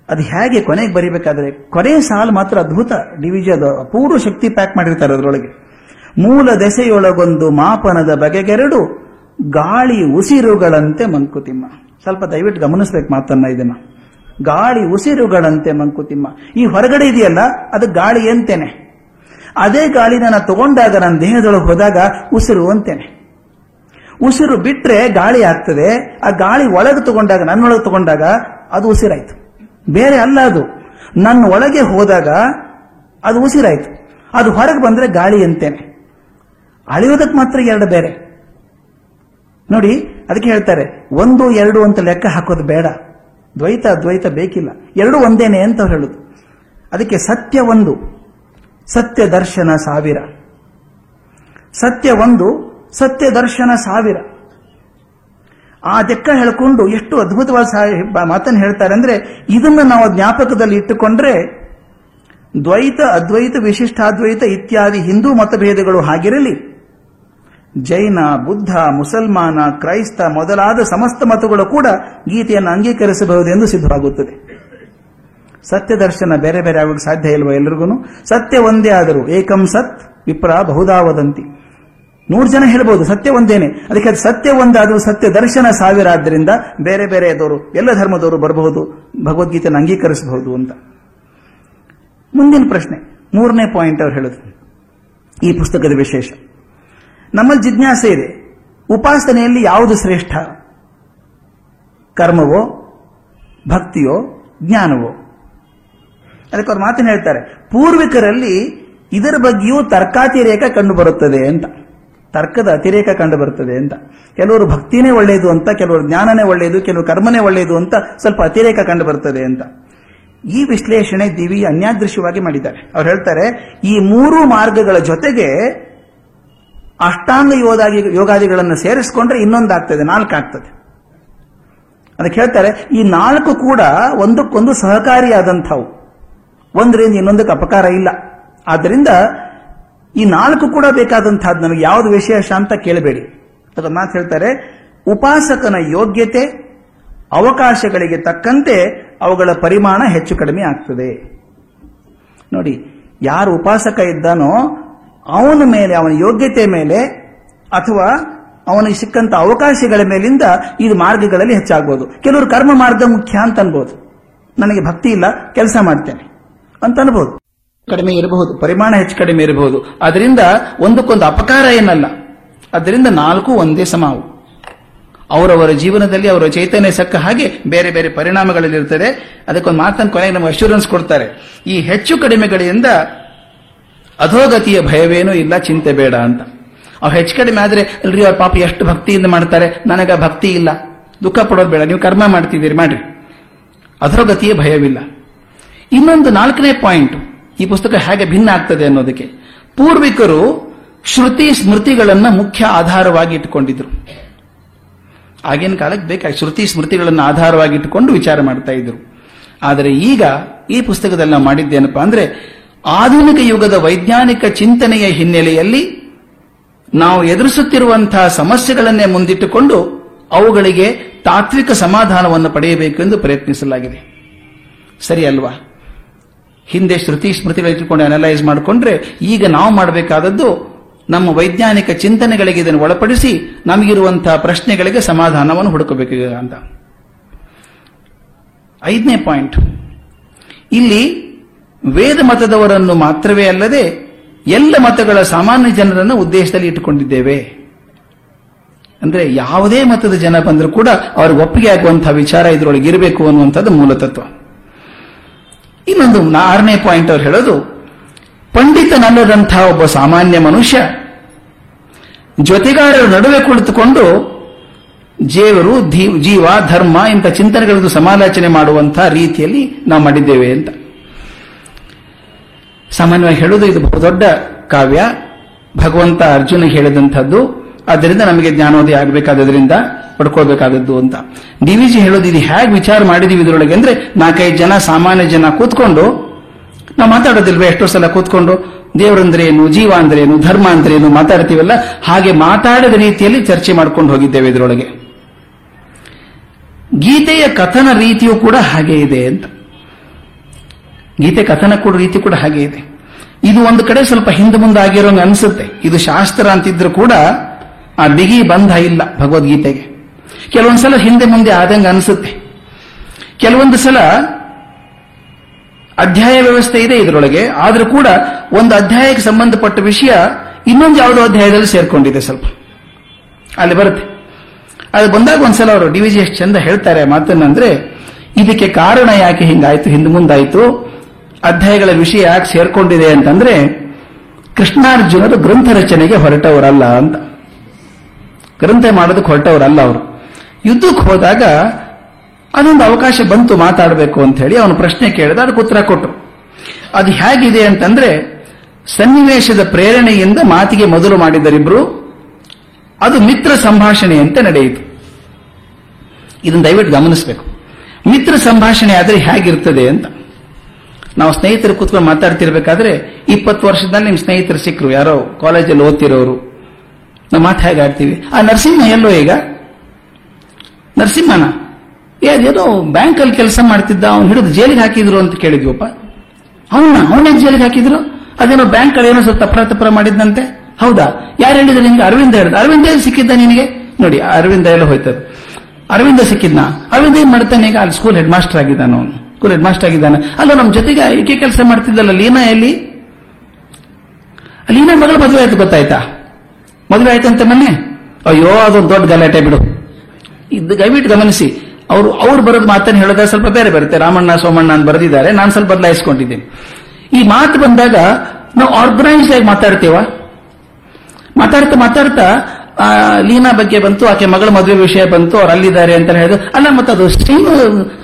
ಅದು ಹೇಗೆ ಕೊನೆಗೆ ಬರಿಬೇಕಾದ್ರೆ ಕೊನೆ ಸಾಲು ಮಾತ್ರ ಅದ್ಭುತ ಡಿವಿಜನ್ ಅಪೂರ್ವ ಶಕ್ತಿ ಪ್ಯಾಕ್ ಮಾಡಿರ್ತಾರೆ ಅದರೊಳಗೆ. ಮೂಲ ದೆಸೆಯೊಳಗೊಂದು ಮಾಪನದ ಬಗೆಗೆರಡು ಗಾಳಿ ಉಸಿರುಗಳಂತೆ ಮಂಕುತಿಮ್ಮ. ಸ್ವಲ್ಪ ದಯವಿಟ್ಟು ಗಮನಿಸ್ಬೇಕು ಮಾತನ್ನ ಇದನ್ನ. ಗಾಳಿ ಉಸಿರುಗಳಂತೆ ಮಂಕುತಿಮ್ಮ. ಈ ಹೊರಗಡೆ ಇದೆಯಲ್ಲ, ಅದು ಗಾಳಿ ಅಂತೇನೆ. ಅದೇ ಗಾಳಿ ನಾನು ತಗೊಂಡಾಗ ನನ್ನ ದೇಹದೊಳಗೆ ಹೋದಾಗ ಉಸಿರು ಅಂತೇನೆ. ಉಸಿರು ಬಿಟ್ರೆ ಗಾಳಿ ಆಗ್ತದೆ, ಆ ಗಾಳಿ ಒಳಗೆ ತಗೊಂಡಾಗ, ನನ್ನೊಳಗೆ ತಗೊಂಡಾಗ ಅದು ಉಸಿರಾಯ್ತು. ಬೇರೆ ಅಲ್ಲ ಅದು. ನನ್ನ ಒಳಗೆ ಹೋದಾಗ ಅದು ಉಸಿರಾಯ್ತು. ಅದು ಹೊರಗೆ ಬಂದ್ರೆ ಗಾಳಿ ಅಂತೇನೆ. ಅಳಿಯೋದಕ್ಕೆ ಮಾತ್ರ ಎರಡು ಬೇರೆ. ನೋಡಿ, ಅದಕ್ಕೆ ಹೇಳ್ತಾರೆ, ಒಂದು, ಎರಡು ಅಂತ ಲೆಕ್ಕ ಹಾಕೋದು ಬೇಡ. ದ್ವೈತ ದ್ವೈತ ಬೇಕಿಲ್ಲ. ಎರಡು ಒಂದೇನೆ ಅಂತ ಹೇಳುದು. ಅದಕ್ಕೆ ಸತ್ಯ ಒಂದು, ಸತ್ಯ ದರ್ಶನ ಸಾವಿರ. ಸತ್ಯ ಒಂದು, ಸತ್ಯ ದರ್ಶನ ಸಾವಿರ. ಆ ಲೆಕ್ಕ ಹೇಳ್ಕೊಂಡು ಎಷ್ಟು ಅದ್ಭುತವಾದ ಮಾತನ್ನು ಹೇಳ್ತಾರೆ ಅಂದ್ರೆ, ಇದನ್ನ ನಾವು ಜ್ಞಾಪಕದಲ್ಲಿ ಇಟ್ಟುಕೊಂಡ್ರೆ, ದ್ವೈತ, ಅದ್ವೈತ, ವಿಶಿಷ್ಟಾದ್ವೈತ ಇತ್ಯಾದಿ ಹಿಂದೂ ಮತಭೇದಗಳು ಹಾಗಿರಲಿ ಜೈನ, ಬುದ್ಧ, ಮುಸಲ್ಮಾನ, ಕ್ರೈಸ್ತ ಮೊದಲಾದ ಸಮಸ್ತ ಮತಗಳು ಕೂಡ ಗೀತೆಯನ್ನು ಅಂಗೀಕರಿಸಬಹುದೆಂದು ಸಿದ್ಧವಾಗುತ್ತದೆ. ಸತ್ಯ ದರ್ಶನ ಬೇರೆ ಬೇರೆ ಆಗೋಕೆ ಸಾಧ್ಯ ಇಲ್ವಾ ಎಲ್ರಿಗೂ ಸತ್ಯ ಒಂದೇ ಆದರೂ, ಏಕಂ ಸತ್ ವಿಪ್ರ ಬಹುದಾವದಂತಿ. ನೂರು ಜನ ಹೇಳ್ಬೋದು, ಸತ್ಯ ಒಂದೇನೆ. ಅದಕ್ಕೆ ಅದು ಸತ್ಯ ಒಂದಾದರೂ ಸತ್ಯ ದರ್ಶನ ಸಾವಿರ ಆದ್ದರಿಂದ ಬೇರೆ ಬೇರೆ ಆದವರು ಎಲ್ಲ ಧರ್ಮದವರು ಬರಬಹುದು, ಭಗವದ್ಗೀತೆಯನ್ನು ಅಂಗೀಕರಿಸಬಹುದು ಅಂತ. ಮುಂದಿನ ಪ್ರಶ್ನೆ, ಮೂರನೇ ಪಾಯಿಂಟ್ ಅವ್ರು ಹೇಳುದು, ಈ ಪುಸ್ತಕದ ವಿಶೇಷ. ನಮ್ಮಲ್ಲಿ ಜಿಜ್ಞಾಸೆ ಇದೆ. ಉಪಾಸನೆಯಲ್ಲಿ ಯಾವುದು ಶ್ರೇಷ್ಠ? ಕರ್ಮವೋ, ಭಕ್ತಿಯೋ, ಜ್ಞಾನವೋ? ಅದಕ್ಕೆ ಅವ್ರು ಮಾತನ್ನು ಹೇಳ್ತಾರೆ. ಪೂರ್ವಿಕರಲ್ಲಿ ಇದರ ಬಗ್ಗೆಯೂ ತರ್ಕಾತಿರೇಕ ಕಂಡು ಬರುತ್ತದೆ ಅಂತ. ತರ್ಕದ ಅತಿರೇಕ ಕಂಡು ಬರುತ್ತದೆ ಅಂತ. ಕೆಲವರು ಭಕ್ತಿನೇ ಒಳ್ಳೆಯದು ಅಂತ, ಕೆಲವರು ಜ್ಞಾನನೇ ಒಳ್ಳೆಯದು, ಕೆಲವರು ಕರ್ಮನೇ ಒಳ್ಳೆಯದು ಅಂತ ಸ್ವಲ್ಪ ಅತಿರೇಕ ಕಂಡು ಬರ್ತದೆ ಅಂತ. ಈ ವಿಶ್ಲೇಷಣೆ ದಿವಿ ಅನ್ಯಾದೃಶ್ಯವಾಗಿ ಮಾಡಿದ್ದಾರೆ. ಅವ್ರು ಹೇಳ್ತಾರೆ, ಈ ಮೂರು ಮಾರ್ಗಗಳ ಜೊತೆಗೆ ಅಷ್ಟಾಂಗ ಯೋಗಾದಿ ಯೋಗಾದಿಗಳನ್ನು ಸೇರಿಸ್ಕೊಂಡ್ರೆ ಇನ್ನೊಂದಾಗ್ತದೆ ನಾಲ್ಕು ಆಗ್ತದೆ ಅದಕ್ಕೆ ಹೇಳ್ತಾರೆ, ಈ ನಾಲ್ಕು ಕೂಡ ಒಂದಕ್ಕೊಂದು ಸಹಕಾರಿಯಾದಂಥವು. ಒಂದರಿಂದ ಇನ್ನೊಂದಕ್ಕೆ ಅಪಕಾರ ಇಲ್ಲ. ಆದ್ದರಿಂದ ಈ ನಾಲ್ಕು ಕೂಡ ಬೇಕಾದಂತಹದ್ದು ನಮಗೆ ಯಾವುದು ವಿಶೇಷ ಅಂತ ಕೇಳಬೇಡಿ. ಅದರ ಮಾತು ಹೇಳ್ತಾರೆ, ಉಪಾಸಕನ ಯೋಗ್ಯತೆ, ಅವಕಾಶಗಳಿಗೆ ತಕ್ಕಂತೆ ಅವುಗಳ ಪರಿಮಾಣ ಹೆಚ್ಚು ಕಡಿಮೆ ಆಗ್ತದೆ. ನೋಡಿ, ಯಾರು ಉಪಾಸಕ ಇದ್ದಾನೋ ಅವನ ಮೇಲೆ, ಅವನ ಯೋಗ್ಯತೆ ಮೇಲೆ, ಅಥವಾ ಅವನಿಗೆ ಸಿಕ್ಕಂತ ಅವಕಾಶಗಳ ಮೇಲಿಂದ ಇದು ಮಾರ್ಗಗಳಲ್ಲಿ ಹೆಚ್ಚಾಗ್ಬೋದು. ಕೆಲವರು ಕರ್ಮ ಮಾರ್ಗ ಮುಖ್ಯ ಅಂತ ಅನ್ಬೋದು. ನನಗೆ ಭಕ್ತಿ ಇಲ್ಲ, ಕೆಲಸ ಮಾಡ್ತೇನೆ ಅಂತ ಅನ್ಬೋದು. ಕಡಿಮೆ ಇರಬಹುದು, ಪರಿಮಾಣ ಹೆಚ್ಚು ಕಡಿಮೆ ಇರಬಹುದು. ಅದರಿಂದ ಒಂದಕ್ಕೊಂದು ಅಪಕಾರ ಏನಲ್ಲ. ಅದರಿಂದ ನಾಲ್ಕು ಒಂದೇ ಸಮಾವು. ಅವರವರ ಜೀವನದಲ್ಲಿ ಅವರ ಚೈತನ್ಯ ಸಕ್ಕ ಹಾಗೆ ಬೇರೆ ಬೇರೆ ಪರಿಣಾಮಗಳಲ್ಲಿರ್ತದೆ. ಅದಕ್ಕೊಂದು ಮಾತನ್ನು ಕೊನೆಗೆ ನಮಗೆ ಅಶ್ಯೂರೆನ್ಸ್ ಕೊಡ್ತಾರೆ. ಈ ಹೆಚ್ಚು ಕಡಿಮೆಗಳಿಂದ ಅಧೋಗತಿಯ ಭಯವೇನೂ ಇಲ್ಲ, ಚಿಂತೆ ಬೇಡ ಅಂತ. ಅವ್ರು ಹೆಚ್ಚು ಕಡಿಮೆ ಆದರೆ, ಅಲ್ರಿ ಅವ್ರ ಪಾಪ ಎಷ್ಟು ಭಕ್ತಿಯಿಂದ ಮಾಡ್ತಾರೆ, ನನಗ ಭಕ್ತಿ ಇಲ್ಲ. ದುಃಖ ಪಡೋದು ಬೇಡ, ನೀವು ಕರ್ಮ ಮಾಡ್ತಿದ್ದೀರಿ ಮಾಡ್ರಿ. ಅಧೋಗತಿಯ ಭಯವಿಲ್ಲ. ಇನ್ನೊಂದು ನಾಲ್ಕನೇ ಪಾಯಿಂಟ್ ಈ ಪುಸ್ತಕ ಹೇಗೆ ಭಿನ್ನ ಆಗ್ತದೆ ಅನ್ನೋದಕ್ಕೆ. ಪೂರ್ವಿಕರು ಶ್ರುತಿ ಸ್ಮೃತಿಗಳನ್ನ ಮುಖ್ಯ ಆಧಾರವಾಗಿ ಇಟ್ಟುಕೊಂಡಿದ್ರು ಆಗಿನ ಕಾಲಕ್ಕೆ ಬೇಕಾಗಿ ಶ್ರುತಿ ಸ್ಮೃತಿಗಳನ್ನು ಆಧಾರವಾಗಿ ಇಟ್ಟುಕೊಂಡು ವಿಚಾರ ಮಾಡ್ತಾ ಇದ್ರು. ಆದರೆ ಈಗ ಈ ಪುಸ್ತಕದಲ್ಲಿ ನಾವು ಮಾಡಿದ್ದೇನಪ್ಪ ಅಂದ್ರೆ ಆಧುನಿಕ ಯುಗದ ವೈಜ್ಞಾನಿಕ ಚಿಂತನೆಯ ಹಿನ್ನೆಲೆಯಲ್ಲಿ ನಾವು ಎದುರಿಸುತ್ತಿರುವಂತಹ ಸಮಸ್ಯೆಗಳನ್ನೇ ಮುಂದಿಟ್ಟುಕೊಂಡು ಅವುಗಳಿಗೆ ತಾತ್ವಿಕ ಸಮಾಧಾನವನ್ನು ಪಡೆಯಬೇಕು ಎಂದು ಪ್ರಯತ್ನಿಸಲಾಗಿದೆ. ಸರಿ ಅಲ್ವಾ? ಹಿಂದೆ ಶ್ರುತಿ ಸ್ಮೃತಿಗಳಿಟ್ಟುಕೊಂಡು ಅನಲೈಸ್ ಮಾಡಿಕೊಂಡ್ರೆ ಈಗ ನಾವು ಮಾಡಬೇಕಾದದ್ದು ನಮ್ಮ ವೈಜ್ಞಾನಿಕ ಚಿಂತನೆಗಳಿಗೆ ಇದನ್ನು ಒಳಪಡಿಸಿ ನಮಗಿರುವಂತಹ ಪ್ರಶ್ನೆಗಳಿಗೆ ಸಮಾಧಾನವನ್ನು ಹುಡುಕಬೇಕು ಅಂತ. ಐದನೇ ಪಾಯಿಂಟ್ ಇಲ್ಲಿ ವೇದ ಮತದವರನ್ನು ಮಾತ್ರವೇ ಅಲ್ಲದೆ ಎಲ್ಲ ಮತಗಳ ಸಾಮಾನ್ಯ ಜನರನ್ನು ಉದ್ದೇಶದಲ್ಲಿ ಇಟ್ಟುಕೊಂಡಿದ್ದೇವೆ. ಅಂದ್ರೆ ಯಾವುದೇ ಮತದ ಜನ ಬಂದರೂ ಕೂಡ ಅವ್ರಿಗೆ ಒಪ್ಪಿಗೆ ಆಗುವಂತಹ ವಿಚಾರ ಇದರೊಳಗೆ ಇರಬೇಕು ಅನ್ನುವಂಥದ್ದು ಮೂಲತತ್ವ ಇನ್ನೊಂದು ಆರನೇ ಪಾಯಿಂಟ್ ಅವ್ರು ಹೇಳೋದು, ಪಂಡಿತನಲ್ಲದಂತಹ ಒಬ್ಬ ಸಾಮಾನ್ಯ ಮನುಷ್ಯ ಜೊತೆಗಾರರ ನಡುವೆ ಕುಳಿತುಕೊಂಡು ಜೇವರು ಜೀವ, ಧರ್ಮ ಇಂಥ ಚಿಂತನೆಗಳದ್ದು ಸಮಾಲೋಚನೆ ಮಾಡುವಂತಹ ರೀತಿಯಲ್ಲಿ ನಾವು ಮಾಡಿದ್ದೇವೆ ಅಂತ. ಸಾಮಾನ್ಯವಾಗಿ ಹೇಳುವುದು ಇದು ಬಹುದೊಡ್ಡ ಕಾವ್ಯ. ಭಗವಂತ ಅರ್ಜುನ ಹೇಳಿದಂಥದ್ದು. ಆದ್ದರಿಂದ ನಮಗೆ ಜ್ಞಾನೋದಯ ಆಗಬೇಕಾದ್ರಿಂದ ಪಡ್ಕೊಳ್ಬೇಕಾದದ್ದು ಅಂತ. ಡಿ ವಿ ಜಿ ಹೇಳೋದು ಇದು ಹೇಗೆ ವಿಚಾರ ಮಾಡಿದೀವಿ ಇದರೊಳಗೆ ಅಂದ್ರೆ ನಾಲ್ಕೈದು ಜನ, ಸಾಮಾನ್ಯ ಜನ ಕೂತ್ಕೊಂಡು, ನಾವು ಮಾತಾಡೋದಿಲ್ವೇ ಎಷ್ಟೋ ಸಲ ಕೂತ್ಕೊಂಡು ದೇವರಂದ್ರೇನು ಜೀವ ಅಂದ್ರೆ ಏನು ಧರ್ಮ ಅಂದ್ರೇನು ಮಾತಾಡ್ತೀವಲ್ಲ, ಹಾಗೆ ಮಾತಾಡದ ರೀತಿಯಲ್ಲಿ ಚರ್ಚೆ ಮಾಡ್ಕೊಂಡು ಹೋಗಿದ್ದೇವೆ ಇದರೊಳಗೆ. ಗೀತೆಯ ಕಥನ ರೀತಿಯೂ ಕೂಡ ಹಾಗೆ ಇದೆ ಅಂತ. ಗೀತೆ ಕಥನ ಕೂಡ ರೀತಿ ಕೂಡ ಹಾಗೆ ಇದೆ. ಇದು ಒಂದು ಕಡೆ ಸ್ವಲ್ಪ ಹಿಂದೆ ಮುಂದೆ ಆಗಿರೋಂಗೆ ಅನಿಸುತ್ತೆ. ಇದು ಶಾಸ್ತ್ರ ಅಂತಿದ್ರು ಕೂಡ ಆ ಬಿಗಿ ಬಂಧ ಇಲ್ಲ ಭಗವದ್ಗೀತೆಗೆ. ಕೆಲವೊಂದು ಸಲ ಹಿಂದೆ ಮುಂದೆ ಆದಂಗೆ ಅನಿಸುತ್ತೆ. ಕೆಲವೊಂದು ಸಲ ಅಧ್ಯಾಯ ವ್ಯವಸ್ಥೆ ಇದೆ ಇದರೊಳಗೆ, ಆದರೂ ಕೂಡ ಒಂದು ಅಧ್ಯಾಯಕ್ಕೆ ಸಂಬಂಧಪಟ್ಟ ವಿಷಯ ಇನ್ನೊಂದು ಯಾವುದೋ ಅಧ್ಯಾಯದಲ್ಲಿ ಸೇರ್ಕೊಂಡಿದೆ ಸ್ವಲ್ಪ. ಅಲ್ಲಿ ಬರುತ್ತೆ. ಅದು ಬಂದಾಗ ಒಂದ್ಸಲ ಅವರು ಡಿ ವಿಜಿ ಎಷ್ಟು ಚಂದ ಹೇಳ್ತಾರೆ ಮಾತನ್ನಂದ್ರೆ ಇದಕ್ಕೆ ಕಾರಣ ಯಾಕೆ ಹಿಂಗಾಯ್ತು, ಹಿಂದೆ ಮುಂದಾಯ್ತು ಅಧ್ಯಾಯಗಳ ವಿಷಯ ಯಾಕೆ ಸೇರ್ಕೊಂಡಿದೆ ಅಂತಂದ್ರೆ ಕೃಷ್ಣಾರ್ಜುನರು ಗ್ರಂಥ ರಚನೆಗೆ ಹೊರಟವರಲ್ಲ ಅಂತ. ಗ್ರಂಥ ಮಾಡೋದಕ್ಕೆ ಹೊರಟವರಲ್ಲ ಅವರು. ಯುದ್ಧಕ್ಕೆ ಹೋದಾಗ ಅದೊಂದು ಅವಕಾಶ ಬಂತು ಮಾತಾಡಬೇಕು ಅಂತ ಹೇಳಿ ಅವನು ಪ್ರಶ್ನೆ ಕೇಳಿದ, ಅದಕ್ಕೆ ಉತ್ತರ ಕೊಟ್ಟರು. ಅದು ಹೇಗಿದೆ ಅಂತಂದ್ರೆ ಸನ್ನಿವೇಶದ ಪ್ರೇರಣೆಯಿಂದ ಮಾತಿಗೆ ಮೊದಲು ಮಾಡಿದರಿಬ್ರು, ಅದು ಮಿತ್ರ ಸಂಭಾಷಣೆ ಅಂತ ನಡೆಯಿತು. ಇದನ್ನು ದಯವಿಟ್ಟು ಗಮನಿಸಬೇಕು. ಮಿತ್ರ ಸಂಭಾಷಣೆ ಆದರೆ ಹೇಗಿರ್ತದೆ ಅಂತ. ನಾವು ಸ್ನೇಹಿತರು ಕೂತ್ಕೊಂಡು ಮಾತಾಡ್ತಿರ್ಬೇಕಾದ್ರೆ ಇಪ್ಪತ್ತು ವರ್ಷದಲ್ಲಿ ನಿಮ್ಮ ಸ್ನೇಹಿತರು ಸಿಕ್ಕರು ಯಾರೋ ಕಾಲೇಜಲ್ಲಿ ಓದ್ತಿರೋರು. ನಾವು ಮಾತು ಹೇಗೆ ಆಡ್ತೀವಿ? ಆ ನರಸಿಂಹ ಎಲ್ಲೋ ಈಗ? ನರಸಿಂಹನ? ಏನೋ ಬ್ಯಾಂಕಲ್ಲಿ ಕೆಲಸ ಮಾಡ್ತಿದ್ದ, ಅವ್ನು ಹಿಡಿದು ಜೈಲಿಗೆ ಹಾಕಿದ್ರು ಅಂತ ಕೇಳಿದ್ವಪ್ಪ. ಅವನ್ನ ಅವನೇ ಜೈಲಿಗೆ ಹಾಕಿದ್ರು? ಅದೇನೋ ಬ್ಯಾಂಕ್ ಏನೋ ಸ್ವಲ್ಪ ತಪ್ಪರ ತಪ್ಪರ ಮಾಡಿದ್ದಂತೆ ಹೌದಾ? ಯಾರು ಹೇಳಿದ್ರು ನಿನ್ಗೆ ಅರವಿಂದ ಹೇಳಿದ ಅರವಿಂದ ಸಿಕ್ಕಿದ್ದ ನಿನಗೆ? ನೋಡಿ, ಅರವಿಂದ ಎಲ್ಲ ಹೋಯ್ತದ ಅರವಿಂದ ಸಿಕ್ಕಿದ್ನ? ಅರವಿಂದ ಏನ್ ಮಾಡ್ತಾನೆ ಈಗ? ಅಲ್ಲಿ ಸ್ಕೂಲ್ ಹೆಡ್ ಮಾಸ್ಟರ್ ಆಗಿದ್ದಾನ ಅವನು. ಸ್ಕೂಲ್ ಹೆಡ್ ಮಾಸ್ಟರ್ ಆಗಿದ್ದಾನೆ. ಅಲ್ಲ ನಮ್ಮ ಜೊತೆಗೆ ಏಕೆ ಕೆಲಸ ಮಾಡ್ತಿದ್ದಲ್ಲ, ಲೀನಾ ಎಲ್ಲಿ? ಲೀನಾ ಮಗಳು ಮದುವೆ ಆಯ್ತು, ಗೊತ್ತಾಯ್ತಾ? ಮದುವೆ ಆಯ್ತಂತ ಮೊನ್ನೆ? ಅಯ್ಯೋ, ಅದೊಂದು ದೊಡ್ಡ ಗಲಾಟೆ ಬಿಡು. ಇದು ದಯವಿಟ್ಟು ಗಮನಿಸಿ, ಅವರು, ಅವ್ರು ಬರೋದು ಮಾತನ್ನು ಹೇಳೋದ್ರೆ ಸ್ವಲ್ಪ ಬೇರೆ ಬರುತ್ತೆ. ರಾಮಣ್ಣ, ಸೋಮಣ್ಣ ಅಂತ ಬರೆದಿದ್ದಾರೆ. ನಾನು ಸ್ವಲ್ಪ ಬದಲಾಯಿಸ್ಕೊಂಡಿದ್ದೀನಿ. ಈ ಮಾತು ಬಂದಾಗ ನಾವು ಆರ್ಗನೈಸ್ ಆಗಿ ಮಾತಾಡ್ತೇವ? ಮಾತಾಡ್ತಾ ಮಾತಾಡ್ತಾ ಆ, ಲೀನಾ ಬಗ್ಗೆ ಬಂತು ಆಕೆ ಮಗಳ ಮದುವೆ ವಿಷಯ ಬಂತು ಅವ್ರು ಅಲ್ಲಿದ್ದಾರೆ ಅಂತ ಹೇಳಿದ್ರು ಅಲ್ಲ ಮತ್ತೆ ಅದು ಶ್ರೀ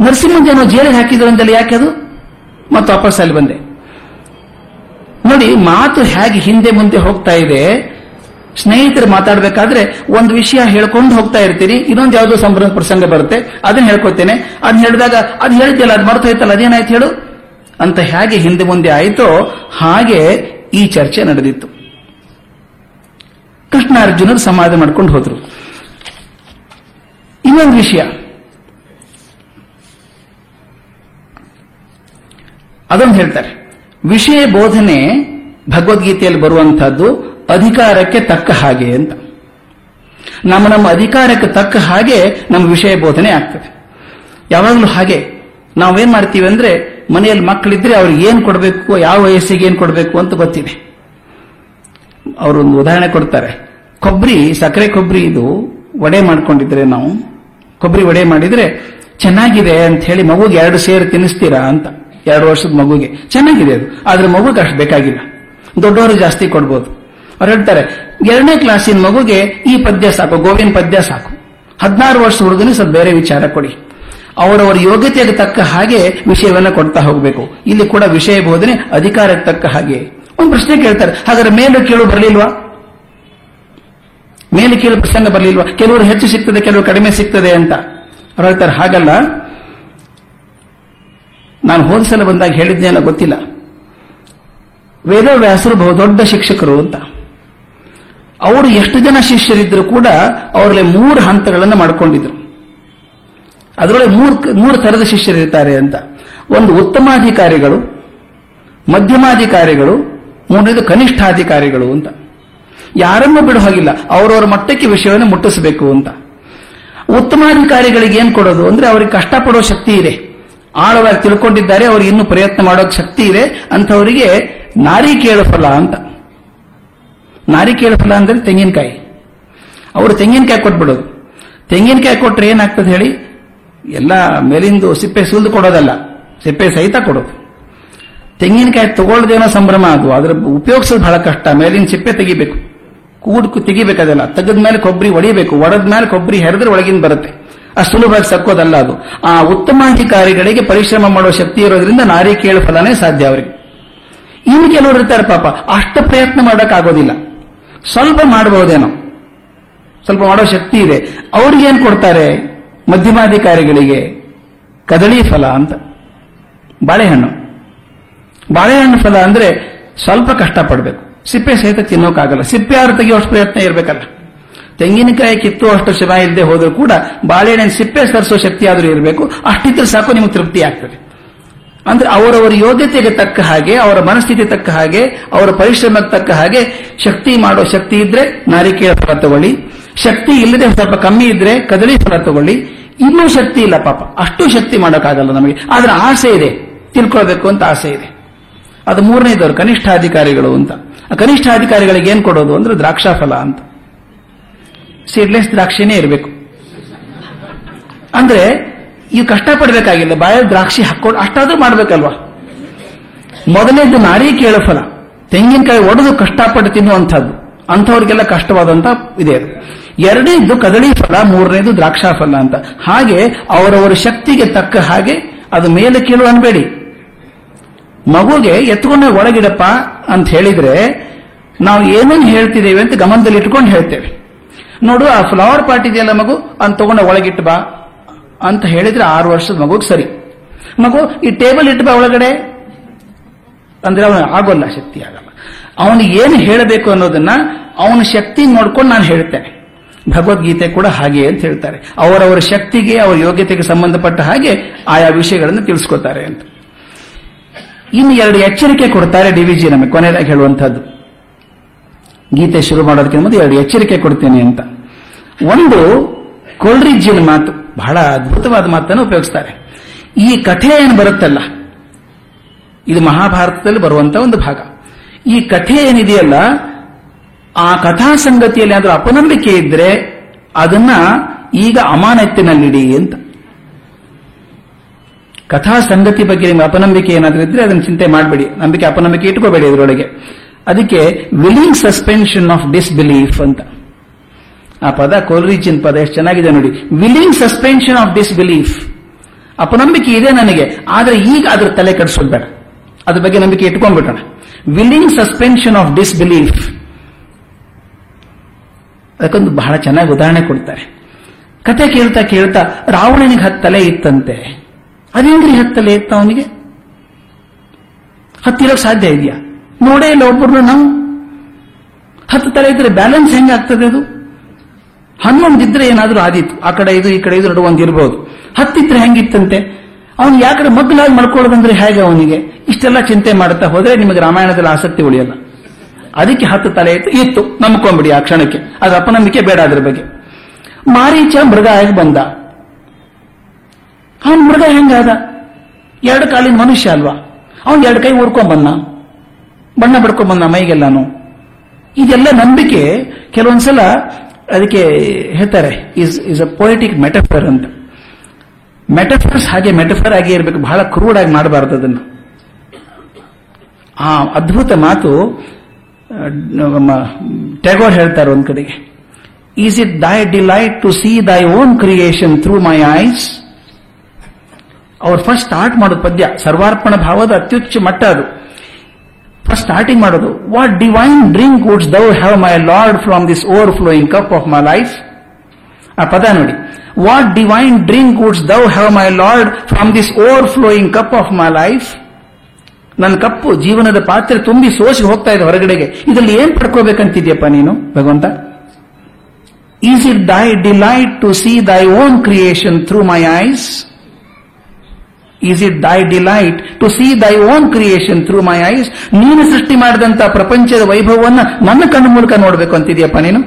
ನರಸಿಂಹಂಜನೋ ಜೇಲಿಗೆ ಹಾಕಿದ್ರು ಅಂತಲ್ಲಿ ಯಾಕೆ ಅದು? ಮತ್ತೆ ವಾಪಸ್ ಅಲ್ಲಿ ಬಂದೆ. ನೋಡಿ ಮಾತು ಹೇಗೆ ಹಿಂದೆ ಮುಂದೆ ಹೋಗ್ತಾ ಇದೆ ಸ್ನೇಹಿತರು ಮಾತಾಡಬೇಕಾದ್ರೆ ಒಂದು ವಿಷಯ ಹೇಳ್ಕೊಂಡು ಹೋಗ್ತಾ ಇರ್ತೀನಿ ಇನ್ನೊಂದು ಯಾವುದೋ ಸಂಭ್ರಮ ಪ್ರಸಂಗ ಬರುತ್ತೆ ಅದನ್ನ ಹೇಳ್ಕೊತೇನೆ ಅದನ್ನ ಹೇಳಿದಾಗ ಅದು ಅದು ಮರ್ತು ಹೋಯ್ತಲ್ಲ ಅದೇನಾಯ್ತು ಹೇಳು? ಅಂತ ಹೇಗೆ ಹಿಂದೆ ಮುಂದೆ ಆಯಿತೋ ಹಾಗೆ ಈ ಚರ್ಚೆ ನಡೆದಿತ್ತು. ಕೃಷ್ಣ ಅರ್ಜುನರು ಸಮಾಧಾನ ಮಾಡ್ಕೊಂಡು ಹೋದ್ರು. ಇನ್ನೊಂದು ವಿಷಯ. ಅದೊಂದು ಹೇಳ್ತಾರೆ. ವಿಷಯ ಬೋಧನೆ ಭಗವದ್ಗೀತೆಯಲ್ಲಿ ಬರುವಂತಹದ್ದು ಅಧಿಕಾರಕ್ಕೆ ತಕ್ಕ ಹಾಗೆ ಅಂತ. ನಮ್ಮ ನಮ್ಮ ಅಧಿಕಾರಕ್ಕೆ ತಕ್ಕ ಹಾಗೆ ನಮ್ಮ ವಿಷಯ ಬೋಧನೆ ಆಗ್ತದೆ. ಯಾವಾಗಲೂ ಹಾಗೆ. ನಾವೇನ್ ಮಾಡ್ತೀವಿ ಅಂದ್ರೆ ಮನೆಯಲ್ಲಿ ಮಕ್ಕಳಿದ್ರೆ ಅವ್ರಿಗೆ ಏನ್ ಕೊಡಬೇಕು, ಯಾವ ವಯಸ್ಸಿಗೆ ಏನ್ ಕೊಡಬೇಕು ಅಂತ ಗೊತ್ತಿದೆ. ಅವರೊಂದು ಉದಾಹರಣೆ ಕೊಡ್ತಾರೆ. ಕೊಬ್ಬರಿ ಸಕ್ಕರೆ ಕೊಬ್ಬರಿ ಇದು ವಡೆ ಮಾಡ್ಕೊಂಡಿದ್ರೆ ನಾವು. ಕೊಬ್ಬರಿ ವಡೆ ಮಾಡಿದ್ರೆ ಚೆನ್ನಾಗಿದೆ ಅಂತ ಹೇಳಿ ಮಗುಗೆ ಎರಡು ಸೇರು ತಿನ್ನಿಸ್ತೀರಾ ಅಂತ. ಎರಡು ವರ್ಷದ ಮಗುಗೆ. ಚೆನ್ನಾಗಿದೆ ಅದು. ಆದ್ರೆ ಮಗುಗೆ ಅಷ್ಟು ಬೇಕಾಗಿಲ್ಲ. ದೊಡ್ಡವರು ಜಾಸ್ತಿ ಕೊಡ್ಬೋದು. ಅವ್ರು ಹೇಳ್ತಾರೆ, ಎರಡನೇ ಕ್ಲಾಸಿನ ಮಗುಗೆ ಈ ಪದ್ಯ ಸಾಕು, ಗೋವಿನ ಪದ್ಯ ಸಾಕು. ಹದಿನಾರು ವರ್ಷ ಹುಡುಗನಿಗೆ ಸ್ವಲ್ಪ ಬೇರೆ ವಿಚಾರ ಕೊಡಿ. ಅವರವರ ಯೋಗ್ಯತೆಗೆ ತಕ್ಕ ಹಾಗೆ ವಿಷಯವನ್ನ ಕೊಡ್ತಾ ಹೋಗಬೇಕು. ಇಲ್ಲಿ ಕೂಡ ವಿಷಯ ಬೋಧನೆ ಅಧಿಕಾರಕ್ಕೆ ತಕ್ಕ ಹಾಗೆ. ಒಂದು ಪ್ರಶ್ನೆ ಕೇಳ್ತಾರೆ, ಹಾಗಾದ್ರೆ ಮೇಲೆ ಕೇಳು ಬರಲಿಲ್ವಾ? ಮೇಲೆ ಕೇಳು ಪ್ರಸಂಗ ಬರಲಿಲ್ವಾ? ಕೆಲವರು ಹೆಚ್ಚು ಸಿಗ್ತದೆ, ಕೆಲವರು ಕಡಿಮೆ ಸಿಗ್ತದೆ ಅಂತ. ಅವ್ರು ಹೇಳ್ತಾರೆ, ಹಾಗಲ್ಲ. ನಾನು ಹೋದ ಬಂದಾಗ ಹೇಳಿದ್ನೇನೋ ಗೊತ್ತಿಲ್ಲ. ವೇದವ್ಯಾಸರು ಬಹುದೊಡ್ಡ ಶಿಕ್ಷಕರು ಅಂತ. ಅವರು ಎಷ್ಟು ಜನ ಶಿಷ್ಯರಿದ್ದರೂ ಕೂಡ ಅವರಲ್ಲಿ ಮೂರು ಹಂತಗಳನ್ನು ಮಾಡಿಕೊಂಡಿದ್ರು. ಅದರೊಳಗೆ ಮೂರು ಮೂರು ತರದ ಶಿಷ್ಯರಿರ್ತಾರೆ ಅಂತ. ಒಂದು ಉತ್ತಮಾಧಿಕಾರಿಗಳು, ಮಧ್ಯಮಾಧಿಕಾರಿಗಳು ಮೂರನೇದು ಕನಿಷ್ಠಾಧಿಕಾರಿಗಳು ಅಂತ. ಯಾರನ್ನೂ ಬಿಡೋ ಹಾಗಿಲ್ಲ, ಅವರವರ ಮಟ್ಟಕ್ಕೆ ವಿಷಯವನ್ನು ಮುಟ್ಟಿಸಬೇಕು ಅಂತ. ಉತ್ತಮಾಧಿಕಾರಿಗಳಿಗೆ ಏನು ಕೊಡೋದು? ಅಂದ್ರೆ ಅವರಿಗೆ ಕಷ್ಟಪಡೋ ಶಕ್ತಿ ಇದೆ. ಆಳವಾಗಿ ತಿಳ್ಕೊಂಡಿದ್ದಾರೆ, ಅವರು ಇನ್ನೂ ಪ್ರಯತ್ನ ಮಾಡೋಕೆ ಶಕ್ತಿ ಇದೆ. ಅಂತವರಿಗೆ ನಾರಿ ಕೇಳ ಫಲ ಅಂತ. ನಾರಿ ಕೇಳ ಫಲ ಅಂದ್ರೆ ತೆಂಗಿನಕಾಯಿ. ಅವರು ತೆಂಗಿನಕಾಯಿ ಕೊಟ್ಬಿಡೋದು. ತೆಂಗಿನಕಾಯಿ ಕೊಟ್ರೆ ಏನಾಗ್ತದೆ ಹೇಳಿ? ಎಲ್ಲ ಮೇಲಿಂದು ಸಿಪ್ಪೆ ಸುಲಿದು ಕೊಡೋದಲ್ಲ. ಸಿಪ್ಪೆ ಸಹಿತ ಕೊಡೋದು. ತೆಂಗಿನಕಾಯಿ ತಗೊಳ್ಳದೇನೋ ಸಂಭ್ರಮ ಅದು. ಅದ್ರ ಉಪಯೋಗಿಸೋದು ಬಹಳ ಕಷ್ಟ. ಮೇಲಿನ ಸಿಪ್ಪೆ ತೆಗಿಬೇಕು. ಕೂಡ್ಕು ತೆಗಿಬೇಕದೆಲ್ಲ ತೆಗೆದ ಮೇಲೆ ಕೊಬ್ಬರಿ ಒಡಿಬೇಕು ಒಡೆದ ಮೇಲೆ ಕೊಬ್ಬರಿ ಹೆರೆದ್ರೆ ಒಳಗಿಂದ ಬರುತ್ತೆ. ಅಷ್ಟು ಸುಲಭವಾಗಿ ಸಕ್ಕೋದಲ್ಲ ಅದು. ಆ ಉತ್ತಮಾಧಿಕಾರಿಗಳಿಗೆ ಪರಿಶ್ರಮ ಮಾಡುವ ಶಕ್ತಿ ಇರೋದ್ರಿಂದ ನಾರಿ ಕೇಳು ಫಲನೇ ಸಾಧ್ಯ ಅವರಿಗೆ. ಇನ್ನು ಕೆಲವರು ಇರ್ತಾರೆ ಪಾಪ. ಅಷ್ಟು ಪ್ರಯತ್ನ ಮಾಡೋಕ್ಕಾಗೋದಿಲ್ಲ. ಸ್ವಲ್ಪ ಮಾಡಬಹುದೇನೋ ಸ್ವಲ್ಪ ಮಾಡೋ ಶಕ್ತಿ ಇದೆ. ಅವ್ರಿಗೆ ಏನ್ ಕೊಡ್ತಾರೆ? ಮಧ್ಯಮಾಧಿಕಾರಿಗಳಿಗೆ ಕದಳಿ ಫಲ ಅಂತ. ಬಾಳೆಹಣ್ಣು. ಬಾಳೆಹಣ್ಣು ಫಲ ಅಂದ್ರೆ ಸ್ವಲ್ಪ ಕಷ್ಟಪಡಬೇಕು. ಸಿಪ್ಪೆ ಸಹಿತ ತಿನ್ನೋಕ್ಕಾಗಲ್ಲ ಸಿಪ್ಪೆ ಯಾರು ತೆಗೆಯುವಷ್ಟು ಪ್ರಯತ್ನ ಇರಬೇಕಲ್ಲ. ತೆಂಗಿನಕಾಯಿ ಕಿತ್ತು ಅಷ್ಟು ಶ್ರಮ ಇಲ್ಲದೆ ಹೋದರೂ ಕೂಡ ಬಾಳೆಹಣ್ಣಿನ ಸಿಪ್ಪೆ ಸರಿಸೋ ಶಕ್ತಿ ಆದರೂ ಇರಬೇಕು. ಅಷ್ಟಿದ್ರೆ ಸಾಕು, ನಿಮಗೆ ತೃಪ್ತಿ ಆಗ್ತದೆ. ಅಂದ್ರೆ ಅವರವರ ಯೋಗ್ಯತೆಗೆ ತಕ್ಕ ಹಾಗೆ, ಅವರ ಮನಸ್ಥಿತಿ ತಕ್ಕ ಹಾಗೆ, ಅವರ ಪರಿಶ್ರಮಕ್ಕೆ ತಕ್ಕ ಹಾಗೆ ಶಕ್ತಿ ಮಾಡೋ ಶಕ್ತಿ ಇದ್ರೆ ನಾರಿಕೆಯ ಫಲ ತಗೊಳ್ಳಿ. ಶಕ್ತಿ ಇಲ್ಲದೆ ಸ್ವಲ್ಪ ಕಮ್ಮಿ ಇದ್ರೆ ಕದಳಿ ಫಲ ತಗೊಳ್ಳಿ. ಇನ್ನೂ ಶಕ್ತಿ ಇಲ್ಲ ಪಾಪ. ಅಷ್ಟು ಶಕ್ತಿ ಮಾಡೋಕ್ಕಾಗಲ್ಲ ನಮಗೆ. ಆದ್ರೆ ಆಸೆ ಇದೆ. ತಿಳ್ಕೊಳ್ಬೇಕು ಅಂತ ಆಸೆ ಇದೆ. ಅದು ಮೂರನೇದವರು, ಕನಿಷ್ಠಾಧಿಕಾರಿಗಳು ಅಂತ. ಆ ಕನಿಷ್ಠಾಧಿಕಾರಿಗಳಿಗೆ ಏನ್ ಕೊಡೋದು ಅಂದ್ರೆ ದ್ರಾಕ್ಷಾ ಫಲ ಅಂತ ಸೀಡ್ಲೆಸ್ ದ್ರಾಕ್ಷಿನೇ ಇರಬೇಕು. ಅಂದ್ರೆ ಈ ಕಷ್ಟಪಡಬೇಕಾಗಿಲ್ಲ, ಬಾಯಲ್ಲಿ ದ್ರಾಕ್ಷಿ ಹಾಕೊಂಡು ಅಷ್ಟಾದ್ರೂ ಮಾಡ್ಬೇಕಲ್ವಾ? ಮೊದಲನೇದು ನಾರಿಕೇಳ ಫಲ. ತೆಂಗಿನಕಾಯಿ ಒಡೆದು ಕಷ್ಟಪಟ್ಟು ತಿನ್ನುವಂಥದ್ದು. ಅಂಥವ್ರಿಗೆಲ್ಲ ಕಷ್ಟವಾದಂತ ಇದೆ ಎರಡನೇದ್ದು ಎರಡನೇದು ಕದಳಿ ಫಲ, ಮೂರನೇದು ದ್ರಾಕ್ಷಾ ಫಲ ಅಂತ. ಹಾಗೆ ಅವರವರ ಶಕ್ತಿಗೆ ತಕ್ಕ ಹಾಗೆ ಅದು ಮೇಲೆ ಕೀಳು ಮಗುಗೆ ಎತ್ಕೊಂಡ ಒಳಗಿಡಪ್ಪ ಅಂತ ಹೇಳಿದ್ರೆ, ನಾವು ಏನೇನು ಹೇಳ್ತಿದ್ದೇವೆ ಅಂತ ಗಮನದಲ್ಲಿ ಇಟ್ಕೊಂಡು ಹೇಳ್ತೇವೆ. ನೋಡು, ಆ ಫ್ಲವರ್ ಪಾರ್ಟ್ ಇದೆಯಲ್ಲ ಮಗು? ಅಂತ ತಗೊಂಡ ಒಳಗಿಟ್ಟು ಬಾ. ಅಂತ ಹೇಳಿದ್ರೆ ಆರು ವರ್ಷದ ಮಗುಗೆ ಸರಿ. ಮಗು, ಈ ಟೇಬಲ್ ಇಟ್ಟು ಬಾ ಒಳಗಡೆ. ಅಂದ್ರೆ ಅವನು ಆಗೋಲ್ಲ, ಶಕ್ತಿ ಆಗಲ್ಲ. ಅವನು ಏನು ಹೇಳಬೇಕು ಅನ್ನೋದನ್ನ ಅವನ ಶಕ್ತಿ ನೋಡ್ಕೊಂಡು ನಾನು ಹೇಳ್ತೇನೆ. ಭಗವದ್ಗೀತೆ ಕೂಡ ಹಾಗೆ ಅಂತ ಹೇಳ್ತಾರೆ. ಅವರವರ ಶಕ್ತಿಗೆ, ಅವರ ಯೋಗ್ಯತೆಗೆ ಸಂಬಂಧಪಟ್ಟ ಹಾಗೆ ಆಯಾ ವಿಷಯಗಳನ್ನು ತಿಳಿಸ್ಕೊತಾರೆ ಅಂತ. ಇನ್ನು ಎರಡು ಎಚ್ಚರಿಕೆ ಕೊಡ್ತಾರೆ ಡಿವಿಜಿ ನಮಗೆ ಕೊನೆಯದಾಗಿ ಹೇಳುವಂತಹದ್ದು ಗೀತೆ ಶುರು ಮಾಡೋದಕ್ಕಿಂತ ಮುಂದೆ ಎರಡು ಎಚ್ಚರಿಕೆ ಕೊಡ್ತೇನೆ ಅಂತ. ಒಂದು ಕೊಳ್ರಿಜ್ಜಿನ ಮಾತು. ಬಹಳ ಅದ್ಭುತವಾದ ಮಾತನ್ನು ಉಪಯೋಗಿಸ್ತಾರೆ. ಈ ಕಥೆ ಏನು ಬರುತ್ತಲ್ಲ? ಇದು ಮಹಾಭಾರತದಲ್ಲಿ ಬರುವಂತ ಒಂದು ಭಾಗ. ಈ ಕಥೆ ಏನಿದೆಯಲ್ಲ? ಆ ಕಥಾ ಸಂಗತಿಯಲ್ಲಿ ಆದ್ರೂ ಅಪನಂಬಿಕೆ ಇದ್ರೆ ಅದನ್ನ ಈಗ ಅಮಾನತ್ತಿನಲ್ಲಿಡಿ ಅಂತ. ಕಥಾ ಸಂಗತಿ ಬಗ್ಗೆ ನಿಮ್ಗೆ ಅಪನಂಬಿಕೆ ಏನಾದ್ರೂ ಇದ್ರೆ ಅದನ್ನ ಚಿಂತೆ ಮಾಡಬೇಡಿ. ನಂಬಿಕೆ, ಅಪನಂಬಿಕೆ ಇಟ್ಕೋಬೇಡಿ ಇದರೊಳಗೆ. ಅದಕ್ಕೆ ವಿಲಿಂಗ್ ಸಸ್ಪೆನ್ಷನ್ ಆಫ್ ಡಿಸ್ಬಿಲೀಫ್ ಅಂತ. ಆ ಪದ ಕೊಲ್ರಿಜಿನ್ ಪದ ಎಷ್ಟು ಚೆನ್ನಾಗಿದೆ ನೋಡಿ. ವಿಲಿಂಗ್ ಸಸ್ಪೆನ್ಷನ್ ಆಫ್ ಡಿಸ್ಬಿಲೀಫ್ ಅಪನಂಬಿಕೆ ಇದೆ ನನಗೆ, ಆದ್ರೆ ಈಗ ಅದ್ರ ತಲೆ ಕಟ್ಸೋದು ಬೇಡ ಅದ್ರ ಬಗ್ಗೆ ನಂಬಿಕೆ ಇಟ್ಕೊಂಡ್ಬಿಡೋಣ. ವಿಲಿಂಗ್ ಸಸ್ಪೆನ್ಷನ್ ಆಫ್ ಡಿಸ್ಬಿಲೀಫ್ ಅದಕ್ಕೊಂದು ಬಹಳ ಚೆನ್ನಾಗಿ ಉದಾಹರಣೆ ಕೊಡ್ತಾರೆ. ಕತೆ ಕೇಳ್ತಾ ಕೇಳ್ತಾ ರಾವಣನಿಗೆ ಹತ್ತು ಇತ್ತಂತೆ. ಅದೇಂಗ್ರಿ ಹತ್ತಲೇ ತಲೆ ಇತ್ತ ಅವನಿಗೆ? ಹತ್ತಿರೋಕ್ ಸಾಧ್ಯ ಇದೆಯಾ? ನೋಡೇ ಇಲ್ಲ ಒಬ್ಬರು ನಾವು. ಹತ್ತು ತಲೆ ಇದ್ರೆ ಬ್ಯಾಲೆನ್ಸ್ ಹೆಂಗಾಗ್ತದೆ ಅದು? ಹನ್ನೊಂದಿದ್ರೆ ಏನಾದ್ರೂ ಆದಿತ್ತು ಆ ಕಡೆ ಇದು, ಈ ಕಡೆ ಇದು ನಡುವ ಒಂದು ಇರ್ಬೋದು. ಹತ್ತಿದ್ರೆ ಹೆಂಗಿತ್ತಂತೆ? ಅವನು ಯಾಕಡೆ ಮಗ್ಗಲಾಗಿ ಮಾಡ್ಕೊಳ್ಳೋದಂದ್ರೆ ಹೇಗೆ ಅವನಿಗೆ? ಇಷ್ಟೆಲ್ಲ ಚಿಂತೆ ಮಾಡುತ್ತಾ ಹೋದ್ರೆ ನಿಮಗೆ ರಾಮಾಯಣದಲ್ಲಿ ಆಸಕ್ತಿ ಉಳಿಯಲ್ಲ. ಅದಕ್ಕೆ ಹತ್ತು ತಲೆ ಇತ್ತು. ಇತ್ತು. ನಂಬ್ಕೊಂಬಿಡಿ ಆ ಕ್ಷಣಕ್ಕೆ. ಅದು ಅಪನಂಬಿಕೆ ಬೇಡ ಅದ್ರ ಬಗ್ಗೆ. ಮಾರೀಚ ಮೃಗ ಆಗಿ ಬಂದ. ಅವನ್ ಮೃಗ ಹೆಂಗಾದ ಎರಡು ಕಾಲಿನ ಮನುಷ್ಯ ಅಲ್ವಾ? ಅವನು ಎರಡು ಕೈ ಊರ್ಕೊಂಡ್ ಬಂದ. ಬಣ್ಣ ಬಡ್ಕೊಂಡ್ ಬಂದ ಮೈಗೆಲ್ಲಾನು ಇದೆಲ್ಲ ನಂಬಿಕೆ ಕೆಲವೊಂದ್ಸಲ ಅದಕ್ಕೆ ಹೇಳ್ತಾರೆ is is a poetic metaphor ಅಂತ. ಮೆಟಫರ್ಸ್ ಹಾಗೆ ಮೆಟಫರ್ ಆಗಿ ಇರಬೇಕು. ಬಹಳ ಕ್ರೂಡ್ ಆಗಿ ಮಾಡಬಾರದು ಅದನ್ನ. ಆ ಅದ್ಭುತ ಮಾತು ಟ್ಯಾಗೋರ್ ಹೇಳ್ತಾರೆ ಒಂದ್ ಕಡೆಗೆ. Is it thy delight to see thy own creation through my eyes ಅವ್ರು ಫಸ್ಟ್ ಸ್ಟಾರ್ಟ್ ಮಾಡೋದು ಪದ್ಯ. ಸರ್ವಾರ್ಪಣ ಭಾವದ ಅತ್ಯುಚ್ಚ ಮಟ್ಟ ಅದು. ಫಸ್ಟ್ ಸ್ಟಾರ್ಟಿಂಗ್ ಮಾಡೋದು what divine drink wouldst thou have my lord from this overflowing cup of my life ಆ ಪದ ನೋಡಿ. What divine drink wouldst thou have my lord from this overflowing cup of my life ನನ್ನ ಕಪ್ಪು ಜೀವನದ ಪಾತ್ರೆ ತುಂಬಿ ಸೋಸಿ ಹೋಗ್ತಾ ಇದೆ ಹೊರಗಡೆಗೆ. ಇದರಲ್ಲಿ ಏನ್ ಪಡ್ಕೋಬೇಕಂತಿದ್ಯಪ್ಪ ನೀನು, ಭಗವಂತ? Is it thy delight to see thy own creation through my eyes is it thy delight to see thy own creation through my eyes ನೀನು ಸೃಷ್ಟಿ ಮಾಡಿದಂತ ಪ್ರಪಂಚದ ವೈಭವವನ್ನ ನನ್ನ ಕಣ್ಣು ಮೂಲಕ ನೋಡಬೇಕು ಅಂತಿದೆಯಪ್ಪ ನೀನು?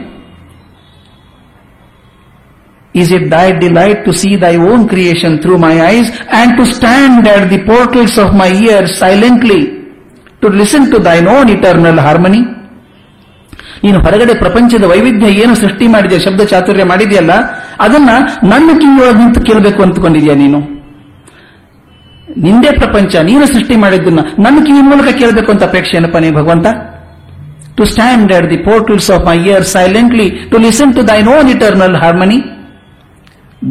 Is it thy delight to see thy own creation through my eyes and to stand at the portals of my ear silently to listen to thy own eternal harmony ನೀನು ಹೊರಗಡೆ ಪ್ರಪಂಚದ ವೈವಿಧ್ಯ ಏನು ಸೃಷ್ಟಿ ಮಾಡಿದೆಯಾ, ಶಬ್ದ ಚಾತುರ್ಯ ಮಾಡಿದೆಯಲ್ಲ, ಅದನ್ನ ನನ್ನ ಕಿವಿಯೊಳಗೆ ನಿಂತು ಕೇಳಬೇಕು ಅಂತಕೊಂಡಿದ್ಯಾ ನೀನು? ನಿಂದೆ ಪ್ರಪಂಚ, ನೀನು ಸೃಷ್ಟಿ ಮಾಡಿದ್ದನ್ನ ನನ್ನ ಕಿವಿ ಮೂಲಕ ಕೇಳಬೇಕು ಅಂತ ಅಪೇಕ್ಷೆ ಏನಪ್ಪ ಭಗವಂತ? To stand at the portals of my ear silently to listen to thy own eternal harmony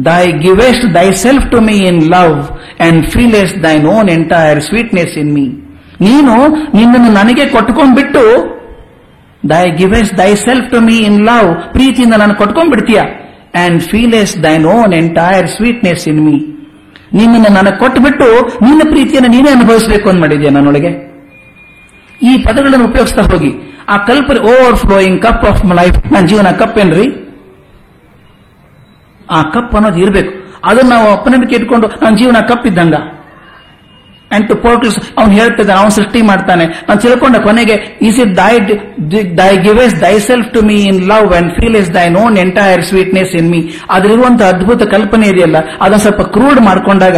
thy givest thyself to me in love and feelest thy own entire sweetness in me ನೀನು ನಿನ್ನನ್ನು ನನಗೆ ಕೊಟ್ಕೊಂಡ್ಬಿಟ್ಟು thy givest thyself to me in love ಪ್ರೀತಿಯಿಂದ ನಾನು ಕೊಟ್ಕೊಂಡ್ಬಿಡ್ತೀಯ and feelest thine own entire sweetness in me ನಿನ್ನನ್ನು ನನಗೆ ಕೊಟ್ಟುಬಿಟ್ಟು ನಿನ್ನ ಪ್ರೀತಿಯನ್ನು ನೀನೇ ಅನುಭವಿಸಬೇಕು ಅಂತ ಮಾಡಿದ್ಯಾ ನನ್ನೊಳಗೆ? ಈ ಪದಗಳನ್ನು ಉಪಯೋಗಿಸ್ತಾ ಹೋಗಿ. ಆ ಕಲ್ಪನೆ overflowing cup of life ನನ್ನ ಜೀವನ ಕಪ್ ಏನ್ರಿ? ಆ ಕಪ್ ಅನ್ನೋದು ಇರಬೇಕು. ಅದನ್ನ ನಾವು ಅಪನಂಬಿಕೆ ಇಟ್ಕೊಂಡು, ನನ್ನ ಜೀವನ ಕಪ್ ಇದ್ದಂಗ. ಅಂಡ್ ಟು ಪೋರ್ಟಲ್ಸ್ ಅವ್ನು ಹೇಳ್ತಿದ್ದಾನೆ, ಅವನು ಸೃಷ್ಟಿ ಮಾಡ್ತಾನೆ. ನಾನು ತಿಳ್ಕೊಂಡ ಕೊನೆಗೆ is it thy thy givest thyself to me in love and feelest thy own entire sweetness in me ಅದ್ರಿರುವಂತಹ ಅದ್ಭುತ ಕಲ್ಪನೆ ಇದೆಯಲ್ಲ, ಅದನ್ನ ಸ್ವಲ್ಪ ಕ್ರೂಡ್ ಮಾಡ್ಕೊಂಡಾಗ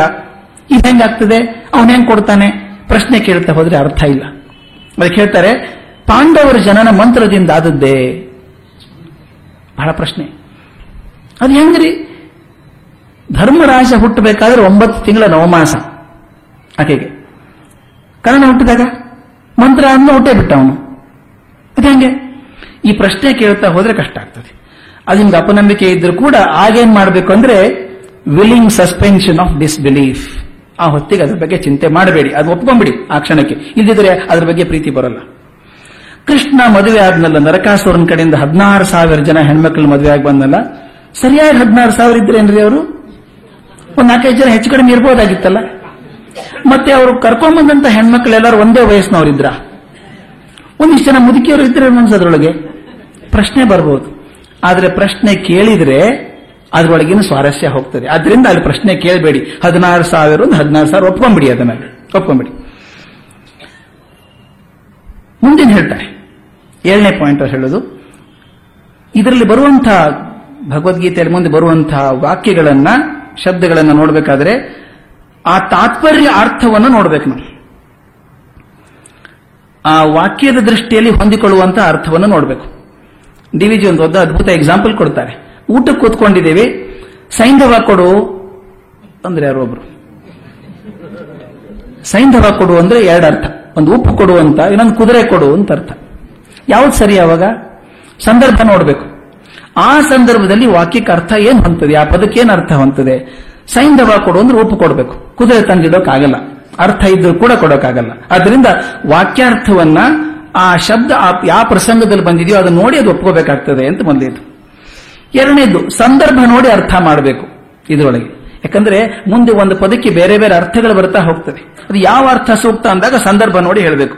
ಇದು ಹೆಂಗಾಗ್ತದೆ ಅವನು ಹೆಂಗ್ ಕೊಡ್ತಾನೆ? ಪ್ರಶ್ನೆ ಕೇಳ್ತಾ ಹೋದ್ರೆ ಅರ್ಥ ಇಲ್ಲ. ಅದಕ್ಕೆ ಹೇಳ್ತಾರೆ, ಪಾಂಡವರ ಜನನ ಮಂತ್ರದಿಂದ ಆದದ್ದೇ? ಬಹಳ ಪ್ರಶ್ನೆ. ಅದು ಹೆಂಗ್ರಿ? ಧರ್ಮರಾಜ ಹುಟ್ಟಬೇಕಾದ್ರೆ ಒಂಬತ್ತು ತಿಂಗಳ ನವಮಾಸ. ಆಕೆಗೆ ಕರ್ಣ ಹುಟ್ಟಿದಾಗ ಮಂತ್ರ ಅನ್ನ ಹುಟ್ಟೇ ಬಿಟ್ಟ ಅವನು ಅದು ಈ ಪ್ರಶ್ನೆ ಕೇಳ್ತಾ ಹೋದ್ರೆ ಕಷ್ಟ ಆಗ್ತದೆ. ಅದು ನಿಮ್ಗೆ ಅಪನಂಬಿಕೆ ಇದ್ರೂ ಕೂಡ ಆಗೇನ್ ಮಾಡಬೇಕು ಅಂದ್ರೆ ವಿಲಿಂಗ್ ಸಸ್ಪೆನ್ಷನ್ ಆಫ್ ಡಿಸ್ಬಿಲೀಫ್ ಆ ಹೊತ್ತಿಗೆ ಅದ್ರ ಬಗ್ಗೆ ಚಿಂತೆ ಮಾಡಬೇಡಿ, ಅದು ಒಪ್ಕೊಂಡ್ಬಿಡಿ ಆ ಕ್ಷಣಕ್ಕೆ. ಇಲ್ಲದಿದ್ರೆ ಅದ್ರ ಬಗ್ಗೆ ಪ್ರೀತಿ ಬರಲ್ಲ. ಕೃಷ್ಣ ಮದುವೆ ಆದ್ನಲ್ಲ ನರಕಾಸುರನ ಕಡೆಯಿಂದ ಹದಿನಾರು ಸಾವಿರ ಜನ ಹೆಣ್ಮಕ್ಳು ಮದುವೆ ಆಗಿ ಬಂದಲ್ಲ ಸರಿಯಾಗಿ ಹದಿನಾರು ಸಾವಿರ ಇದ್ರೇನ್ರಿ ಅವರು? ಒಂದ್ ನಾಲ್ಕೈದು ಜನ ಹೆಚ್ಚು ಕಡಿಮೆ ಇರ್ಬೋದಾಗಿತ್ತಲ್ಲ? ಮತ್ತೆ ಅವರು ಕರ್ಕೊಂಬಂದಂತ ಹೆಣ್ಮಕ್ಳೆಲ್ಲರೂ ಒಂದೇ ವಯಸ್ಸಿನವರಿದ್ರ? ಒಂದಿಷ್ಟು ಜನ ಮುದುಕಿಯವರು ಇದ್ರೆ ಅದ್ರೊಳಗೆ ಪ್ರಶ್ನೆ ಬರ್ಬೋದು. ಆದ್ರೆ ಪ್ರಶ್ನೆ ಕೇಳಿದ್ರೆ ಅದ್ರೊಳಗಿನ ಸ್ವಾರಸ್ಯ ಹೋಗ್ತದೆ. ಆದ್ರಿಂದ ಅಲ್ಲಿ ಪ್ರಶ್ನೆ ಕೇಳಬೇಡಿ. ಹದಿನಾರು ಸಾವಿರ ಒಂದು ಹದಿನಾರು ಸಾವಿರ ಒಪ್ಕೊಂಬಿಡಿ ಅದನ್ನ. ಒಪ್ಕೊಂಬಿಡಿ. ಮುಂದಿನ ಹೇಳ್ತಾರೆ. ಏಳನೇ ಪಾಯಿಂಟ್ ಹೇಳೋದು. ಇದರಲ್ಲಿ ಬರುವಂತಹ ಭಗವದ್ಗೀತೆಯಲ್ಲಿ ಮುಂದೆ ಬರುವಂತಹ ವಾಕ್ಯಗಳನ್ನ, ಶಬ್ದಗಳನ್ನ ನೋಡಬೇಕಾದ್ರೆ ಆ ತಾತ್ಪರ್ಯ ಅರ್ಥವನ್ನು ನೋಡಬೇಕು ನಾವು ಆ ವಾಕ್ಯದ ದೃಷ್ಟಿಯಲ್ಲಿ ಹೊಂದಿಕೊಳ್ಳುವಂತಹ ಅರ್ಥವನ್ನು ನೋಡಬೇಕು. ಡಿವಿಜಿ ಒಂದು ದೊಡ್ಡ ಅದ್ಭುತ ಎಕ್ಸಾಂಪಲ್ ಕೊಡ್ತಾರೆ. ಊಟಕ್ಕೆ ಕೂತ್ಕೊಂಡಿದ್ದೇವೆ, ಸೈಂಧವ ಕೊಡು ಅಂದ್ರೆ ಒಬ್ರು. ಸೈಂಧವ ಕೊಡು ಅಂದ್ರೆ ಎರಡು ಅರ್ಥ ಒಂದು ಉಪ್ಪು ಕೊಡು ಅಂತ, ಇನ್ನೊಂದು ಕುದುರೆ ಕೊಡು ಅಂತ ಅರ್ಥ. ಯಾವ್ದು ಸರಿ ಅವಾಗ ಸಂದರ್ಭ ನೋಡಬೇಕು. ಆ ಸಂದರ್ಭದಲ್ಲಿ ವಾಕ್ಯಕ್ಕೆ ಅರ್ಥ ಏನ್ ಹೊಂತದೆ ಆ ಪದಕ್ಕೆ ಏನು ಅರ್ಥ ಹೊಂತದೆ ಸೈಂಧವ ಕೊಡು ಅಂದ್ರೆ ಒಪ್ಪು ಕೊಡಬೇಕು. ಕುದುರೆ ತಂದಿಡೋಕ್ಕಾಗಲ್ಲ ಅರ್ಥ ಇದ್ರೂ ಕೂಡ ಕೊಡೋಕ್ಕಾಗಲ್ಲ ಆದ್ರಿಂದ ವಾಕ್ಯಾರ್ಥವನ್ನ ಆ ಶಬ್ದ ಯಾವ ಪ್ರಸಂಗದಲ್ಲಿ ಬಂದಿದೆಯೋ ಅದನ್ನ ನೋಡಿ ಅದು ಒಪ್ಕೋಬೇಕಾಗ್ತದೆ ಅಂತ ಮೊದಲೇದು. ಎರಡನೇದು, ಸಂದರ್ಭ ನೋಡಿ ಅರ್ಥ ಮಾಡಬೇಕು ಇದರೊಳಗೆ. ಯಾಕಂದ್ರೆ ಮುಂದೆ ಒಂದು ಪದಕ್ಕೆ ಬೇರೆ ಬೇರೆ ಅರ್ಥಗಳು ಬರ್ತಾ ಹೋಗ್ತವೆ ಅದು ಯಾವ ಅರ್ಥ ಸೂಕ್ತ ಅಂದಾಗ ಸಂದರ್ಭ ನೋಡಿ ಹೇಳಬೇಕು.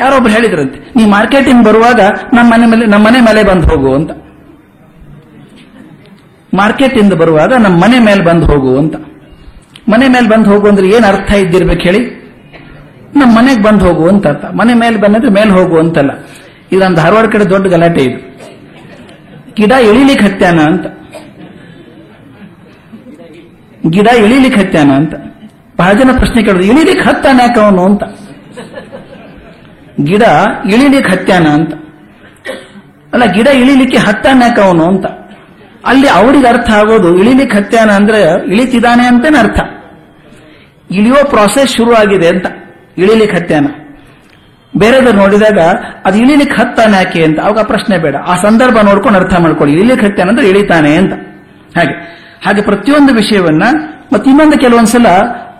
ಯಾರೊಬ್ರು ಹೇಳಿದ್ರಂತೆ ನೀವು ಮಾರ್ಕೆಟಿಂಗ್ ಬರುವಾಗ ನಮ್ಮ ಮನೆ ಮೇಲೆ ನಮ್ಮ ಮನೆ ಮೇಲೆ ಬಂದು ಹೋಗು ಅಂತ. ಮಾರ್ಕೆಟ್ ಇಂದ ಬರುವಾಗ ನಮ್ಮ ಮನೆ ಮೇಲೆ ಬಂದು ಹೋಗು ಅಂತ. ಮನೆ ಮೇಲೆ ಬಂದು ಹೋಗು ಅಂದ್ರೆ ಏನ್ ಅರ್ಥ ಇದ್ದಿರ್ಬೇಕು ಹೇಳಿ? ನಮ್ಮ ಮನೆಗೆ ಬಂದು ಹೋಗು ಅಂತ ಅರ್ಥ. ಮನೆ ಮೇಲೆ ಬಂದ್ರೆ ಮೇಲೆ ಹೋಗು ಅಂತಲ್ಲ. ಇದೊಂದು ಧಾರವಾಡ ಕಡೆ ದೊಡ್ಡ ಗಲಾಟೆ ಇದು. ಗಿಡ ಇಳಿಲಿಕ್ಕೆ ಹತ್ಯಾನ ಅಂತ. ಗಿಡ ಇಳಿಲಿಕ್ಕೆ ಹತ್ಯಾನ ಅಂತ. ಬಹಳ ಜನ ಪ್ರಶ್ನೆ ಕೇಳಿದ್ರು ಇಳಿಲಿಕ್ಕೆ ಹತ್ತಾನ ಅವನು ಅಂತ. ಗಿಡ ಇಳಿಲಿಕ್ಕೆ ಹತ್ಯಾನ ಅಂತ. ಅಲ್ಲ, ಗಿಡ ಇಳಿಲಿಕ್ಕೆ ಹತ್ತಾನ ಅವನು ಅಂತ. ಅಲ್ಲಿ ಅವರಿಗೆ ಅರ್ಥ ಆಗೋದು, ಇಳಿಲಿಕ್ಕೆ ಹತ್ಯಾನ ಅಂದ್ರೆ ಇಳಿತಿದ್ದಾನೆ ಅಂತೇನೆ ಅರ್ಥ. ಇಳಿಯೋ ಪ್ರಾಸೆಸ್ ಶುರು ಆಗಿದೆ ಅಂತ, ಇಳಿಲಿಕ್ಕೆ ಹತ್ಯಾನ. ಬೇರೆದ ನೋಡಿದಾಗ ಅದು ಇಳಿಲಿಕ್ಕೆ ಹತ್ತಾನ ಯಾಕೆ ಅಂತ, ಅವಾಗ ಪ್ರಶ್ನೆ ಬೇಡ. ಆ ಸಂದರ್ಭ ನೋಡ್ಕೊಂಡು ಅರ್ಥ ಮಾಡ್ಕೊಳ್ಳಿ. ಇಳಿಲಿಕ್ಕೆ ಹತ್ಯಾನ ಅಂದ್ರೆ ಇಳಿತಾನೆ ಅಂತ. ಹಾಗೆ ಹಾಗೆ ಪ್ರತಿಯೊಂದು ವಿಷಯವನ್ನ ಮತ್ತೆ ಇನ್ನೊಂದು ಕೆಲವೊಂದ್ಸಲ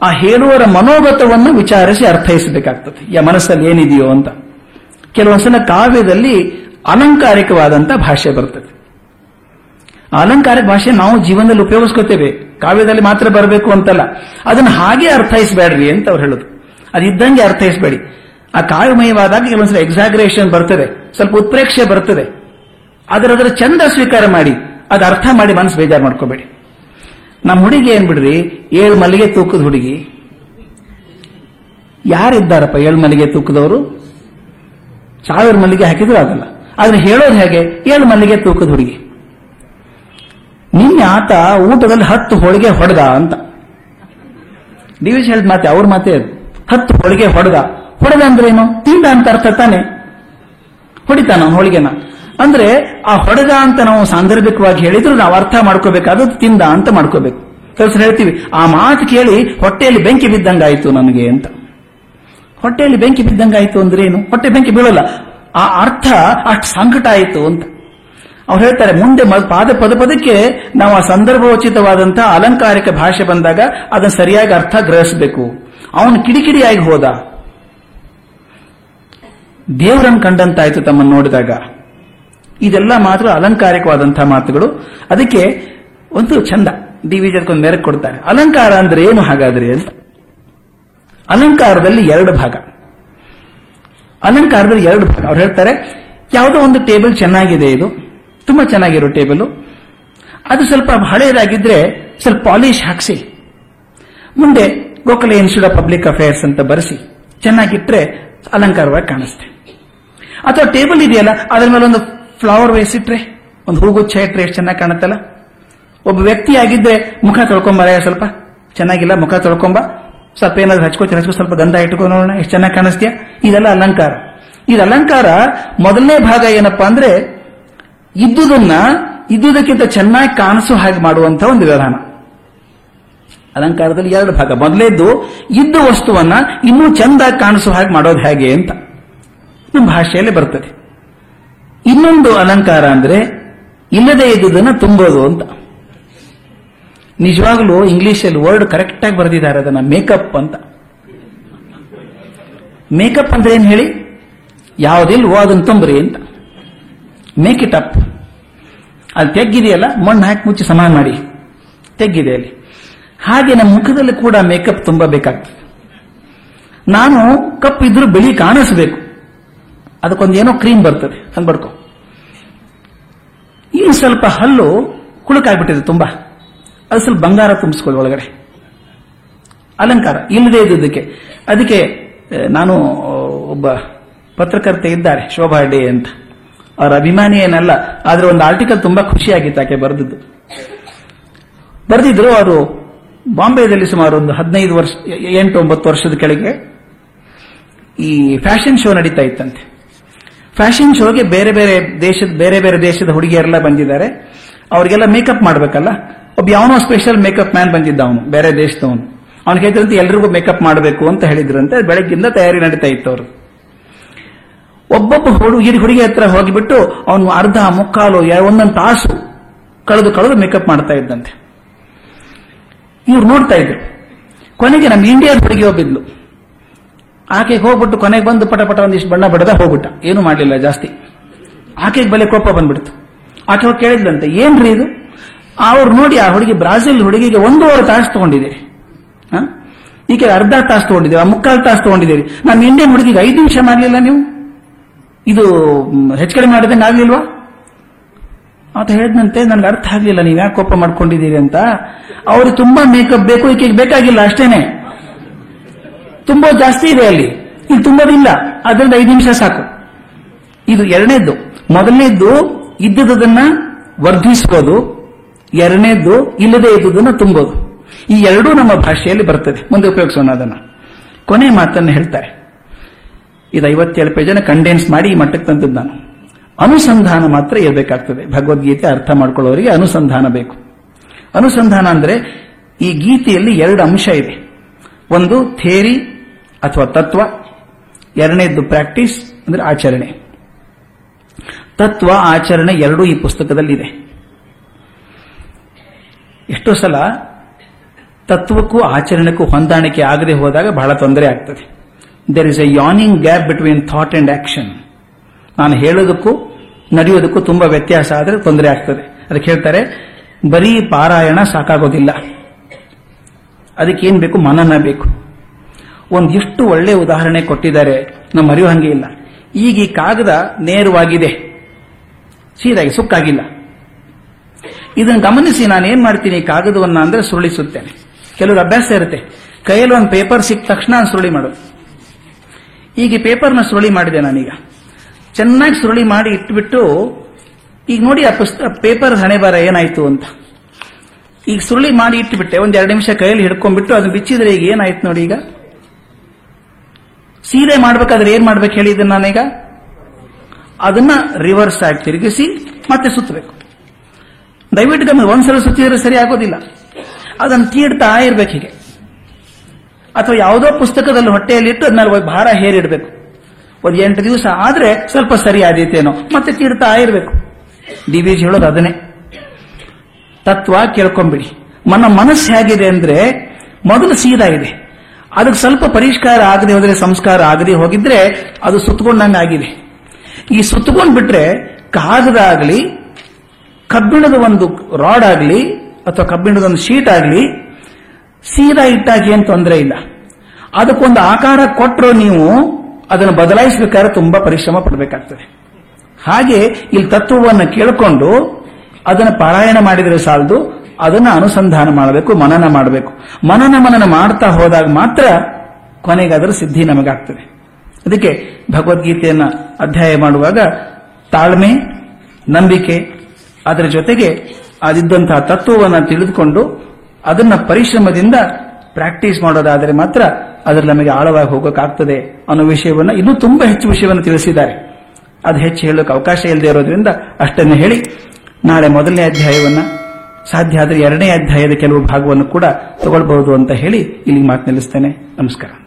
ಆ ಹೇಳುವರ ಮನೋಗತವನ್ನು ವಿಚಾರಿಸಿ ಅರ್ಥೈಸಬೇಕಾಗ್ತದೆ. ಯಾ ಮನಸ್ಸಲ್ಲಿ ಏನಿದೆಯೋ ಅಂತ. ಕೆಲವೊಂದ್ಸಲ ಕಾವ್ಯದಲ್ಲಿ ಅಲಂಕಾರಿಕವಾದಂತ ಭಾಷೆ ಬರ್ತದೆ. ಅಲಂಕಾರಿಕ ಭಾಷೆ ನಾವು ಜೀವನದಲ್ಲಿ ಉಪಯೋಗಿಸ್ಕೋತೇವೆ. ಕಾವ್ಯದಲ್ಲಿ ಮಾತ್ರ ಬರಬೇಕು ಅಂತಲ್ಲ. ಅದನ್ನ ಹಾಗೆ ಅರ್ಥೈಸಬೇಡ್ರಿ ಅಂತ ಅವ್ರು ಹೇಳುದು. ಅದಿದ್ದಂಗೆ ಅರ್ಥೈಸಬೇಡಿ. ಆ ಕಾವ್ಯಮಯವಾದಾಗ ಕೆಲವೊಂದ್ಸಲ ಎಕ್ಸಾಗ್ರೇಷನ್ ಬರ್ತದೆ. ಸ್ವಲ್ಪ ಉತ್ಪ್ರೇಕ್ಷೆ ಬರ್ತದೆ. ಅದರ ಅದರ ಚಂದ ಸ್ವೀಕಾರ ಮಾಡಿ, ಅದು ಅರ್ಥ ಮಾಡಿ ಮನಸ್ಸು ಬೇಜಾರು ಮಾಡ್ಕೋಬೇಡಿ. ನಮ್ಮ ಹುಡುಗಿ ಏನ್ ಬಿಡ್ರಿ? ಏಳು ಮಲ್ಲಿಗೆ ತೂಕದ ಹುಡುಗಿ. ಯಾರಿದ್ದಾರಪ್ಪ ಏಳು ಮಲ್ಲಿಗೆ ತೂಕದವರು? ಸಾವಿರ ಮಲ್ಲಿಗೆ ಹಾಕಿದ್ರು ಆಗಲ್ಲ. ಆದ್ರೆ ಹೇಳೋದು ಹೇಗೆ? ಏಳು ಮಲ್ಲಿಗೆ ತೂಕದ ಹುಡುಗಿ. ನಿನ್ನೆ ಆತ ಊಟದಲ್ಲಿ ಹತ್ತು ಹೋಳಿಗೆ ಹೊಡೆದ ಅಂತ. ಡಿವಿಜ್ ಹೇಳಿದ ಮಾತೆ, ಅವ್ರ ಮಾತೆ ಹತ್ತು ಹೋಳಿಗೆ ಹೊಡೆದ. ಹೊಡೆದ ಅಂದ್ರೇನು ತಿಂದ ಅಂತ ಅರ್ಥ ತಾನೆ? ಹೊಡಿತಾನ ಹೋಳಿಗೆನ? ಅಂದ್ರೆ ಆ ಹೊಡೆದ ಅಂತ ನಾವು ಸಾಂದರ್ಭಿಕವಾಗಿ ಹೇಳಿದ್ರು, ನಾವು ಅರ್ಥ ಮಾಡ್ಕೋಬೇಕಾದದ್ದು ತಿಂದ ಅಂತ ಮಾಡ್ಕೋಬೇಕು. ಕೆಲಸ ಹೇಳ್ತೀವಿ, ಆ ಮಾತು ಕೇಳಿ ಹೊಟ್ಟೆಯಲ್ಲಿ ಬೆಂಕಿ ಬಿದ್ದಂಗಾಯ್ತು ನನಗೆ ಅಂತ. ಹೊಟ್ಟೆಯಲ್ಲಿ ಬೆಂಕಿ ಬಿದ್ದಂಗಾಯ್ತು ಅಂದ್ರೆ ಏನು? ಹೊಟ್ಟೆ ಬೆಂಕಿ ಬೀಳಲ್ಲ. ಆ ಅರ್ಥ ಅಷ್ಟು ಸಂಕಟ ಆಯಿತು ಅಂತ. ಅವ್ರು ಹೇಳ್ತಾರೆ, ಮುಂದೆ ಪಾದ, ಪದ, ಪದಕ್ಕೆ ನಾವು ಆ ಸಂದರ್ಭೋಚಿತವಾದಂತಹ ಅಲಂಕಾರಿಕ ಭಾಷೆ ಬಂದಾಗ ಅದನ್ನು ಸರಿಯಾಗಿ ಅರ್ಥ ಗ್ರಹಿಸಬೇಕು. ಅವನು ಕಿಡಿಕಿಡಿಯಾಗಿ ಹೋದ. ದೇವರನ್ನು ಕಂಡಂತಾಯ್ತು ತಮ್ಮನ್ನು ನೋಡಿದಾಗ. ಇದೆಲ್ಲ ಮಾತ್ರ ಅಲಂಕಾರಿಕವಾದಂತಹ ಮಾತುಗಳು. ಅದಕ್ಕೆ ಒಂದು ಚಂದ ಡಿ ಒಂದು ಮೆರಕು ಕೊಡ್ತಾರೆ. ಅಲಂಕಾರ ಅಂದ್ರೆ ಏನು ಹಾಗಾದ್ರೆ ಅಂತ. ಅಲಂಕಾರದಲ್ಲಿ ಎರಡು ಭಾಗ. ಅಲಂಕಾರದಲ್ಲಿ ಎರಡು ಭಾಗ. ಅವ್ರು ಹೇಳ್ತಾರೆ, ಯಾವುದೋ ಒಂದು ಟೇಬಲ್ ಚೆನ್ನಾಗಿದೆ ಇದು. ತುಂಬಾ ಚೆನ್ನಾಗಿರೋ ಟೇಬಲ್. ಅದು ಸ್ವಲ್ಪ ಹಳೆಯದಾಗಿದ್ರೆ ಸ್ವಲ್ಪ ಪಾಲಿಶ್ ಹಾಕಿಸಿ. ಮುಂದೆ Gokhale Institute of Public Affairs ಅಂತ ಬರೆಸಿ. ಚೆನ್ನಾಗಿಟ್ರೆ ಅಲಂಕಾರವಾಗಿ ಕಾಣಿಸ್ತೆ. ಅಥವಾ ಟೇಬಲ್ ಇದೆಯಲ್ಲ, ಅದರ ಮೇಲೆ ಒಂದು ಫ್ಲವರ್ ವೇಸ್ ಇಟ್ರೆ, ಒಂದು ಹೂಗುಚ್ಛ ಇಟ್ರೆ ಎಷ್ಟು ಚೆನ್ನಾಗಿ ಕಾಣುತ್ತಲ್ಲ? ಒಬ್ಬ ವ್ಯಕ್ತಿ ಆಗಿದ್ರೆ ಮುಖ ತೊಳ್ಕೊಂಬರ ಸ್ವಲ್ಪ? ಚೆನ್ನಾಗಿಲ್ಲ, ಮುಖ ತೊಳ್ಕೊಂಬ. ಸ್ವಲ್ಪ ಏನಾದ್ರು ಹಚ್ಕೋ ಹಚ್ಕೋ ಸ್ವಲ್ಪ ಗಂಧ ಇಟ್ಕೊಂಡು ನೋಡೋಣ, ಎಷ್ಟು ಚೆನ್ನಾಗಿ ಕಾಣಿಸ್ತೀಯ? ಇದೆಲ್ಲ ಅಲಂಕಾರ. ಇದು ಅಲಂಕಾರ ಮೊದಲನೇ ಭಾಗ ಏನಪ್ಪಾ ಅಂದ್ರೆ ಇದ್ದುದನ್ನ, ಇದ್ದುದಕ್ಕಿಂತ ಚೆನ್ನಾಗಿ ಕಾಣಿಸೋ ಹಾಗೆ ಮಾಡುವಂತ ಒಂದು ವಿಧಾನ. ಅಲಂಕಾರದಲ್ಲಿ ಎರಡು ಭಾಗ. ಮೊದಲೇದ್ದು, ಇದ್ದ ವಸ್ತುವನ್ನ ಇನ್ನೂ ಚೆಂದಾಗಿ ಕಾಣಿಸೋ ಹಾಗೆ ಮಾಡೋದು ಹೇಗೆ ಅಂತ. ನಮ್ಮ ಭಾಷೆಯಲ್ಲಿ ಬರ್ತದೆ. ಇನ್ನೊಂದು ಅಲಂಕಾರ ಅಂದ್ರೆ, ಇಲ್ಲದೆ ಇದ್ದುದನ್ನ ತುಂಬೋದು ಅಂತ. ನಿಜವಾಗ್ಲೂ ಇಂಗ್ಲಿಷಲ್ಲಿ ವರ್ಡ್ ಕರೆಕ್ಟ್ ಆಗಿ ಬರೆದಿದ್ದಾರೆ ಅದನ್ನ ಮೇಕಪ್ ಅಂತ. ಮೇಕಪ್ ಅಂದ್ರೆ ಏನ್ ಹೇಳಿ? ಯಾವುದಿಲ್ವೋ ಅದನ್ನ ತುಂಬ್ರಿ ಅಂತ. ಮೇಕ್ ಅಪ್ ಅದು ತೆಗ್ಗಿದೆಯಲ್ಲ, ಮಣ್ಣು ಹಾಕಿ ಮುಚ್ಚಿ ಸಮಾನ ಮಾಡಿ. ತೆಗ್ಗಿದೆ ಅಲ್ಲಿ. ಹಾಗೆ ನಮ್ಮ ಮುಖದಲ್ಲಿ ಕೂಡ ಮೇಕಪ್ ತುಂಬಾ ಬೇಕಾಗ್ತದೆ. ನಾನು ಕಪ್ಪು ಇದ್ರೂ ಬಿಳಿ ಕಾಣಿಸ್ಬೇಕು. ಅದಕ್ಕೊಂದು ಏನೋ ಕ್ರೀಮ್ ಬರ್ತದೆ. ಅಂದ್ಬಡ್ಕೊ ಇನ್ನು ಸ್ವಲ್ಪ ಹಲ್ಲು ಕುಳುಕಾಗ್ಬಿಟ್ಟಿದೆ ತುಂಬಾ. ಅದು ಸ್ವಲ್ಪ ಬಂಗಾರ ತುಂಬಿಸ್ಕೊಳ್ಳಿ ಒಳಗಡೆ. ಅಲಂಕಾರ. ಇಲ್ಲದೆ ಇದ್ದಕ್ಕೆ ಅದಕ್ಕೆ ನಾನು ಒಬ್ಬ ಪತ್ರಕರ್ತೆ ಇದ್ದಾರೆ, ಶೋಭಾ ಡೇ ಅಂತ. ಅವರ ಅಭಿಮಾನಿ ಏನಲ್ಲ, ಆದ್ರೆ ಒಂದು ಆರ್ಟಿಕಲ್ ತುಂಬಾ ಖುಷಿಯಾಗಿತ್ತು ಆಕೆ ಬರೆದಿದ್ದು. ಬರೆದಿದ್ರು ಅವರು ಬಾಂಬೆದಲ್ಲಿ ಸುಮಾರು ಒಂದು ಹದಿನೈದು ವರ್ಷ, ಎಂಟು ಒಂಬತ್ತು ವರ್ಷದ ಕೆಳಗೆ ಈ ಫ್ಯಾಷನ್ ಶೋ ನಡೀತಾ ಇತ್ತಂತೆ. ಫ್ಯಾಷನ್ ಶೋಗೆ ಬೇರೆ ಬೇರೆ ದೇಶದ, ಬೇರೆ ಬೇರೆ ದೇಶದ ಹುಡುಗಿಯರೆಲ್ಲ ಬಂದಿದ್ದಾರೆ. ಅವರಿಗೆಲ್ಲ ಮೇಕಪ್ ಮಾಡ್ಬೇಕಲ್ಲ? ಒಬ್ಬ ಯಾವನೋ ಸ್ಪೆಷಲ್ ಮೇಕಪ್ ಮ್ಯಾನ್ ಬಂದಿದ್ದ ಅವನು, ಬೇರೆ ದೇಶದವನು. ಅವ್ನು ಹೇಳಿದ್ರಂತೆ ಎಲ್ರಿಗೂ ಮೇಕಪ್ ಮಾಡಬೇಕು ಅಂತ ಹೇಳಿದ್ರಂತೆ. ಬೆಳಗ್ಗಿಂದ ತಯಾರಿ ನಡೀತಾ ಇತ್ತು ಅವರು ಒಬ್ಬೊಬ್ಬ ಹುಡುಗಿ ಹುಡುಗಿ ಹತ್ರ ಹೋಗಿಬಿಟ್ಟು ಅವನು ಅರ್ಧ ಮುಕ್ಕಾಲು ಒಂದೊಂದು ತಾಸು ಕಳೆದು ಕಳೆದು ಮೇಕಪ್ ಮಾಡ್ತಾ ಇದ್ದಂತೆ. ಇವ್ರು ನೋಡ್ತಾ ಇದ್ರು. ಕೊನೆಗೆ ನಮ್ಮ ಇಂಡಿಯಾದ ಹುಡುಗಿ ಒಬ್ಬಿದ್ಲು. ಆಕೆಗೆ ಹೋಗ್ಬಿಟ್ಟು ಕೊನೆಗೆ ಬಂದು ಪಟ ಪಟ ಒಂದಿಷ್ಟು ಬಣ್ಣ ಬಡದ ಹೋಗ್ಬಿಟ್ಟ. ಏನು ಮಾಡಲಿಲ್ಲ ಜಾಸ್ತಿ. ಆಕೆಗೆ ಬಲೆ ಕೋಪ ಬಂದ್ಬಿಡ್ತು. ಆಕೆ ಹೋಗಿ ಕೇಳಿದ್ಲಂತೆ, ಏನ್ರಿ ಇದು? ಅವ್ರು ನೋಡಿ ಆ ಹುಡುಗಿ ಬ್ರಾಜಿಲ್ ಹುಡುಗಿಗೆ ಒಂದೂವರೆ ತಾಸು ತಗೊಂಡಿದ್ದೀರಿ? ಈಕೆ ಅರ್ಧ ತಾಸು ತಗೊಂಡಿದ್ದೀವಿ ಆ ಮುಕ್ಕಾಲು ತಾಸು ತಗೊಂಡಿದ್ದೀರಿ ನಮ್ಮ ಇಂಡಿಯನ್ ಹುಡುಗಿಗೆ ಐದು ನಿಮಿಷ ಮಾಡಲಿಲ್ಲ ನೀವು? ಇದು ಹೆಚ್ಚು ಕಡಿಮೆ ಮಾಡಿದಂಗೆ ಆಗ್ಲಿಲ್ವಾ ಅಂತ ಹೇಳಿದಂತೆ ನನ್ಗೆ ಅರ್ಥ ಆಗ್ಲಿಲ್ಲ, ನೀವು ಯಾಕೆ ಕೋಪ ಮಾಡ್ಕೊಂಡಿದ್ದೀರಿ ಅಂತ. ಅವ್ರಿಗೆ ತುಂಬಾ ಮೇಕಪ್ ಬೇಕು, ಈಕೆಗೆ ಬೇಕಾಗಿಲ್ಲ, ಅಷ್ಟೇನೆ. ತುಂಬಾ ಜಾಸ್ತಿ ಇದೆ ಅಲ್ಲಿ. ಇಲ್ಲಿ ತುಂಬೋದಿಲ್ಲ ಅದರಿಂದ ಐದು ನಿಮಿಷ ಸಾಕು. ಇದು ಎರಡನೇದ್ದು. ಮೊದಲನೇದ್ದು, ಇದ್ದದನ್ನ ವರ್ಧಿಸೋದು ಎರಡನೇದ್ದು, ಇಲ್ಲದೆ ಇದ್ದುದನ್ನ ತುಂಬೋದು. ಈ ಎರಡೂ ನಮ್ಮ ಭಾಷೆಯಲ್ಲಿ ಬರ್ತದೆ. ಮುಂದೆ ಉಪಯೋಗಿಸೋಣ ಅದನ್ನ. ಕೊನೆ ಮಾತನ್ನು ಹೇಳ್ತಾರೆ. ಇದು ಐವತ್ತೇಳು ಪೇಜನ್ನು ಕಂಡೆನ್ಸ್ ಮಾಡಿ ಈ ಮಟ್ಟಕ್ಕೆ ತಂದದ್ದು ಅನುಸಂಧಾನ ಮಾತ್ರ ಇರಬೇಕಾಗ್ತದೆ ಭಗವದ್ಗೀತೆ ಅರ್ಥ ಮಾಡ್ಕೊಳ್ಳೋರಿಗೆ ಅನುಸಂಧಾನ ಬೇಕು. ಅನುಸಂಧಾನ ಅಂದ್ರೆ ಈ ಗೀತೆಯಲ್ಲಿ ಎರಡು ಅಂಶ ಇದೆ. ಒಂದು ಥೇರಿ ಅಥವಾ ತತ್ವ ಎರಡನೇದು ಪ್ರಾಕ್ಟೀಸ್ ಅಂದ್ರೆ ಆಚರಣೆ. ತತ್ವ, ಆಚರಣೆ ಎರಡೂ ಈ ಪುಸ್ತಕದಲ್ಲಿದೆ. ಎಷ್ಟೋ ಸಲ ತತ್ವಕ್ಕೂ ಆಚರಣೆಗೂ ಹೊಂದಾಣಿಕೆ ಆಗದೆ ಹೋದಾಗ ಬಹಳ ತೊಂದರೆ ಆಗ್ತದೆ. There is a yawning gap between thought and action ನಾನು ಹೇಳೋದಕ್ಕೂ, ನಡೆಯೋದಕ್ಕೂ ತುಂಬಾ ವ್ಯತ್ಯಾಸ ಆದರೆ ತೊಂದರೆ ಆಗ್ತದೆ. ಅದಕ್ಕೆ ಹೇಳ್ತಾರೆ, ಬರೀ ಪಾರಾಯಣ ಸಾಕಾಗೋದಿಲ್ಲ. ಅದಕ್ಕೇನ್ ಬೇಕು? ಮನನ ಬೇಕು. ಒಂದಿಷ್ಟು ಒಳ್ಳೆ ಉದಾಹರಣೆ ಕೊಟ್ಟಿದ್ದಾರೆ. ನಮ್ಮ ಅರಿವು ಹಂಗೆ ಇಲ್ಲ. ಈಗ ಈ ಕಾಗದ ನೇರವಾಗಿದೆ. ಸೀದಾಗಿ ಸುಕ್ಕಾಗಿಲ್ಲ. ಇದನ್ನು ಗಮನಿಸಿ, ನಾನು ಏನ್ ಮಾಡ್ತೀನಿ? ಕಾಗದವನ್ನ ಅಂದ್ರೆ ಸುರುಳಿಸುತ್ತೇನೆ. ಕೆಲವರು ಅಭ್ಯಾಸ ಇರುತ್ತೆ. ಕೈಯಲ್ಲಿ ಒಂದು ಪೇಪರ್ ಸಿಕ್ಕ ತಕ್ಷಣ ಸುರುಳಿ ಮಾಡೋದು. ಈಗ ಈ ಪೇಪರ್ನ ಸುರುಳಿ ಮಾಡಿದೆ ನಾನೀಗ. ಚೆನ್ನಾಗಿ ಸುರುಳಿ ಮಾಡಿ ಇಟ್ಬಿಟ್ಟು, ಈಗ ನೋಡಿ ಆ ಪುಸ್ತಕ ಪೇಪರ್ ಹಣೆ ಬರ ಏನಾಯ್ತು ಅಂತ. ಈಗ ಸುರುಳಿ ಮಾಡಿ ಇಟ್ಬಿಟ್ಟೆ, ಒಂದ್ ಎರಡು ನಿಮಿಷ ಕೈಯಲ್ಲಿ ಹಿಡ್ಕೊಂಡ್ಬಿಟ್ಟು ಅದನ್ನ ಬಿಚ್ಚಿದ್ರೆ ಈಗ ಏನಾಯ್ತು ನೋಡಿ ಈಗ. ಸೀರೆ ಮಾಡ್ಬೇಕಾದ್ರೆ ಏನ್ ಮಾಡ್ಬೇಕು ಹೇಳಿ ನಾನೀಗ? ಅದನ್ನ ರಿವರ್ಸ್ ಆಗಿ ತಿರುಗಿಸಿ ಮತ್ತೆ ಸುತ್ತಬೇಕು. ದಯವಿಟ್ಟು ಗಮನ ಒಂದ್ಸಲ ಸುತ್ತಿದ್ರೆ ಸರಿ ಆಗೋದಿಲ್ಲ. ಅದನ್ನು ತೀಡ್ತಾ ಇರ್ಬೇಕು ಹೀಗೆ. ಅಥವಾ ಯಾವುದೋ ಪುಸ್ತಕದಲ್ಲಿ ಹೊಟ್ಟೆಯಲ್ಲಿ ಇಟ್ಟು ಹೋಗಿ ಭಾರ ಹೇರಿಡಬೇಕು. ಒಂದು ಎಂಟು ದಿವಸ ಆದ್ರೆ ಸ್ವಲ್ಪ ಸರಿ ಆದೀತೇನೋ, ಮತ್ತೆ ತೀರ್ತಾ ಇರಬೇಕು. ಡಿ ಬಿ ಜಿ ಹೇಳೋದು ಅದನ್ನೇ. ತತ್ವ ಕೇಳ್ಕೊಂಬಿಡಿ. ನನ್ನ ಮನಸ್ಸು ಹೇಗಿದೆ ಅಂದ್ರೆ ಮೊದಲು ಸೀದಾ ಇದೆ. ಅದಕ್ಕೆ ಸ್ವಲ್ಪ ಪರಿಷ್ಕಾರ ಆಗದೆ ಹೋದ್ರೆ ಸಂಸ್ಕಾರ ಆಗದೆ ಹೋಗಿದ್ರೆ ಅದು ಸುತ್ತಕೊಂಡಂಗೆ ಆಗಿದೆ. ಈ ಸುತ್ತಕೊಂಡ್ ಬಿಟ್ರೆ ಕಾಗದ ಆಗಲಿ ಕಬ್ಬಿಣದ ಒಂದು ರಾಡ್ ಆಗಲಿ ಅಥವಾ ಕಬ್ಬಿಣದ ಒಂದು ಶೀಟ್ ಆಗಲಿ ಸೀದಾ ಇಟ್ಟಾಗ ಏನು ತೊಂದರೆ ಇಲ್ಲ. ಅದಕ್ಕೊಂದು ಆಕಾರ ಕೊಟ್ಟರು ನೀವು, ಅದನ್ನು ಬದಲಾಯಿಸಬೇಕಾದ್ರೆ ತುಂಬಾ ಪರಿಶ್ರಮ ಪಡಬೇಕಾಗ್ತದೆ. ಹಾಗೆ ಇಲ್ಲಿ ತತ್ವವನ್ನು ಕೇಳಿಕೊಂಡು, ಅದನ್ನು ಪಾರಾಯಣ ಮಾಡಿದರೆ ಸಾಲದು, ಅದನ್ನು ಅನುಸಂಧಾನ ಮಾಡಬೇಕು, ಮನನ ಮಾಡಬೇಕು. ಮನನ ಮನನ ಮಾಡ್ತಾ ಹೋದಾಗ ಮಾತ್ರ ಕೊನೆಗಾದರೂ ಸಿದ್ಧಿ ನಮಗಾಗ್ತದೆ. ಅದಕ್ಕೆ ಭಗವದ್ಗೀತೆಯನ್ನು ಅಧ್ಯಾಯ ಮಾಡುವಾಗ, ತಾಳ್ಮೆ, ನಂಬಿಕೆ, ಅದರ ಜೊತೆಗೆ ಅದಿದ್ದಂತಹ ತತ್ವವನ್ನು ತಿಳಿದುಕೊಂಡು ಅದನ್ನ ಪರಿಶ್ರಮದಿಂದ ಪ್ರಾಕ್ಟೀಸ್ ಮಾಡೋದಾದರೆ ಮಾತ್ರ ಅದರಲ್ಲಿ ನಮಗೆ ಆಳವಾಗಿ ಹೋಗೋಕ್ಕಾಗ್ತದೆ ಅನ್ನೋ ವಿಷಯವನ್ನು ಇನ್ನೂ ತುಂಬಾ ಹೆಚ್ಚು ವಿಷಯವನ್ನು ತಿಳಿಸಿದ್ದಾರೆ. ಅದು ಹೆಚ್ಚು ಹೇಳೋಕೆ ಅವಕಾಶ ಇಲ್ಲದೆ ಇರೋದ್ರಿಂದ ಅಷ್ಟನ್ನು ಹೇಳಿ. ನಾಳೆ ಮೊದಲನೇ ಅಧ್ಯಾಯವನ್ನ, ಸಾಧ್ಯ ಆದರೆ ಎರಡನೇ ಅಧ್ಯಾಯದ ಕೆಲವು ಭಾಗವನ್ನು ಕೂಡ ತಗೊಳ್ಬಹುದು ಅಂತ ಹೇಳಿ ಇಲ್ಲಿ ಮಾತು ನಿಲ್ಲಿಸ್ತೇನೆ ನಮಸ್ಕಾರ.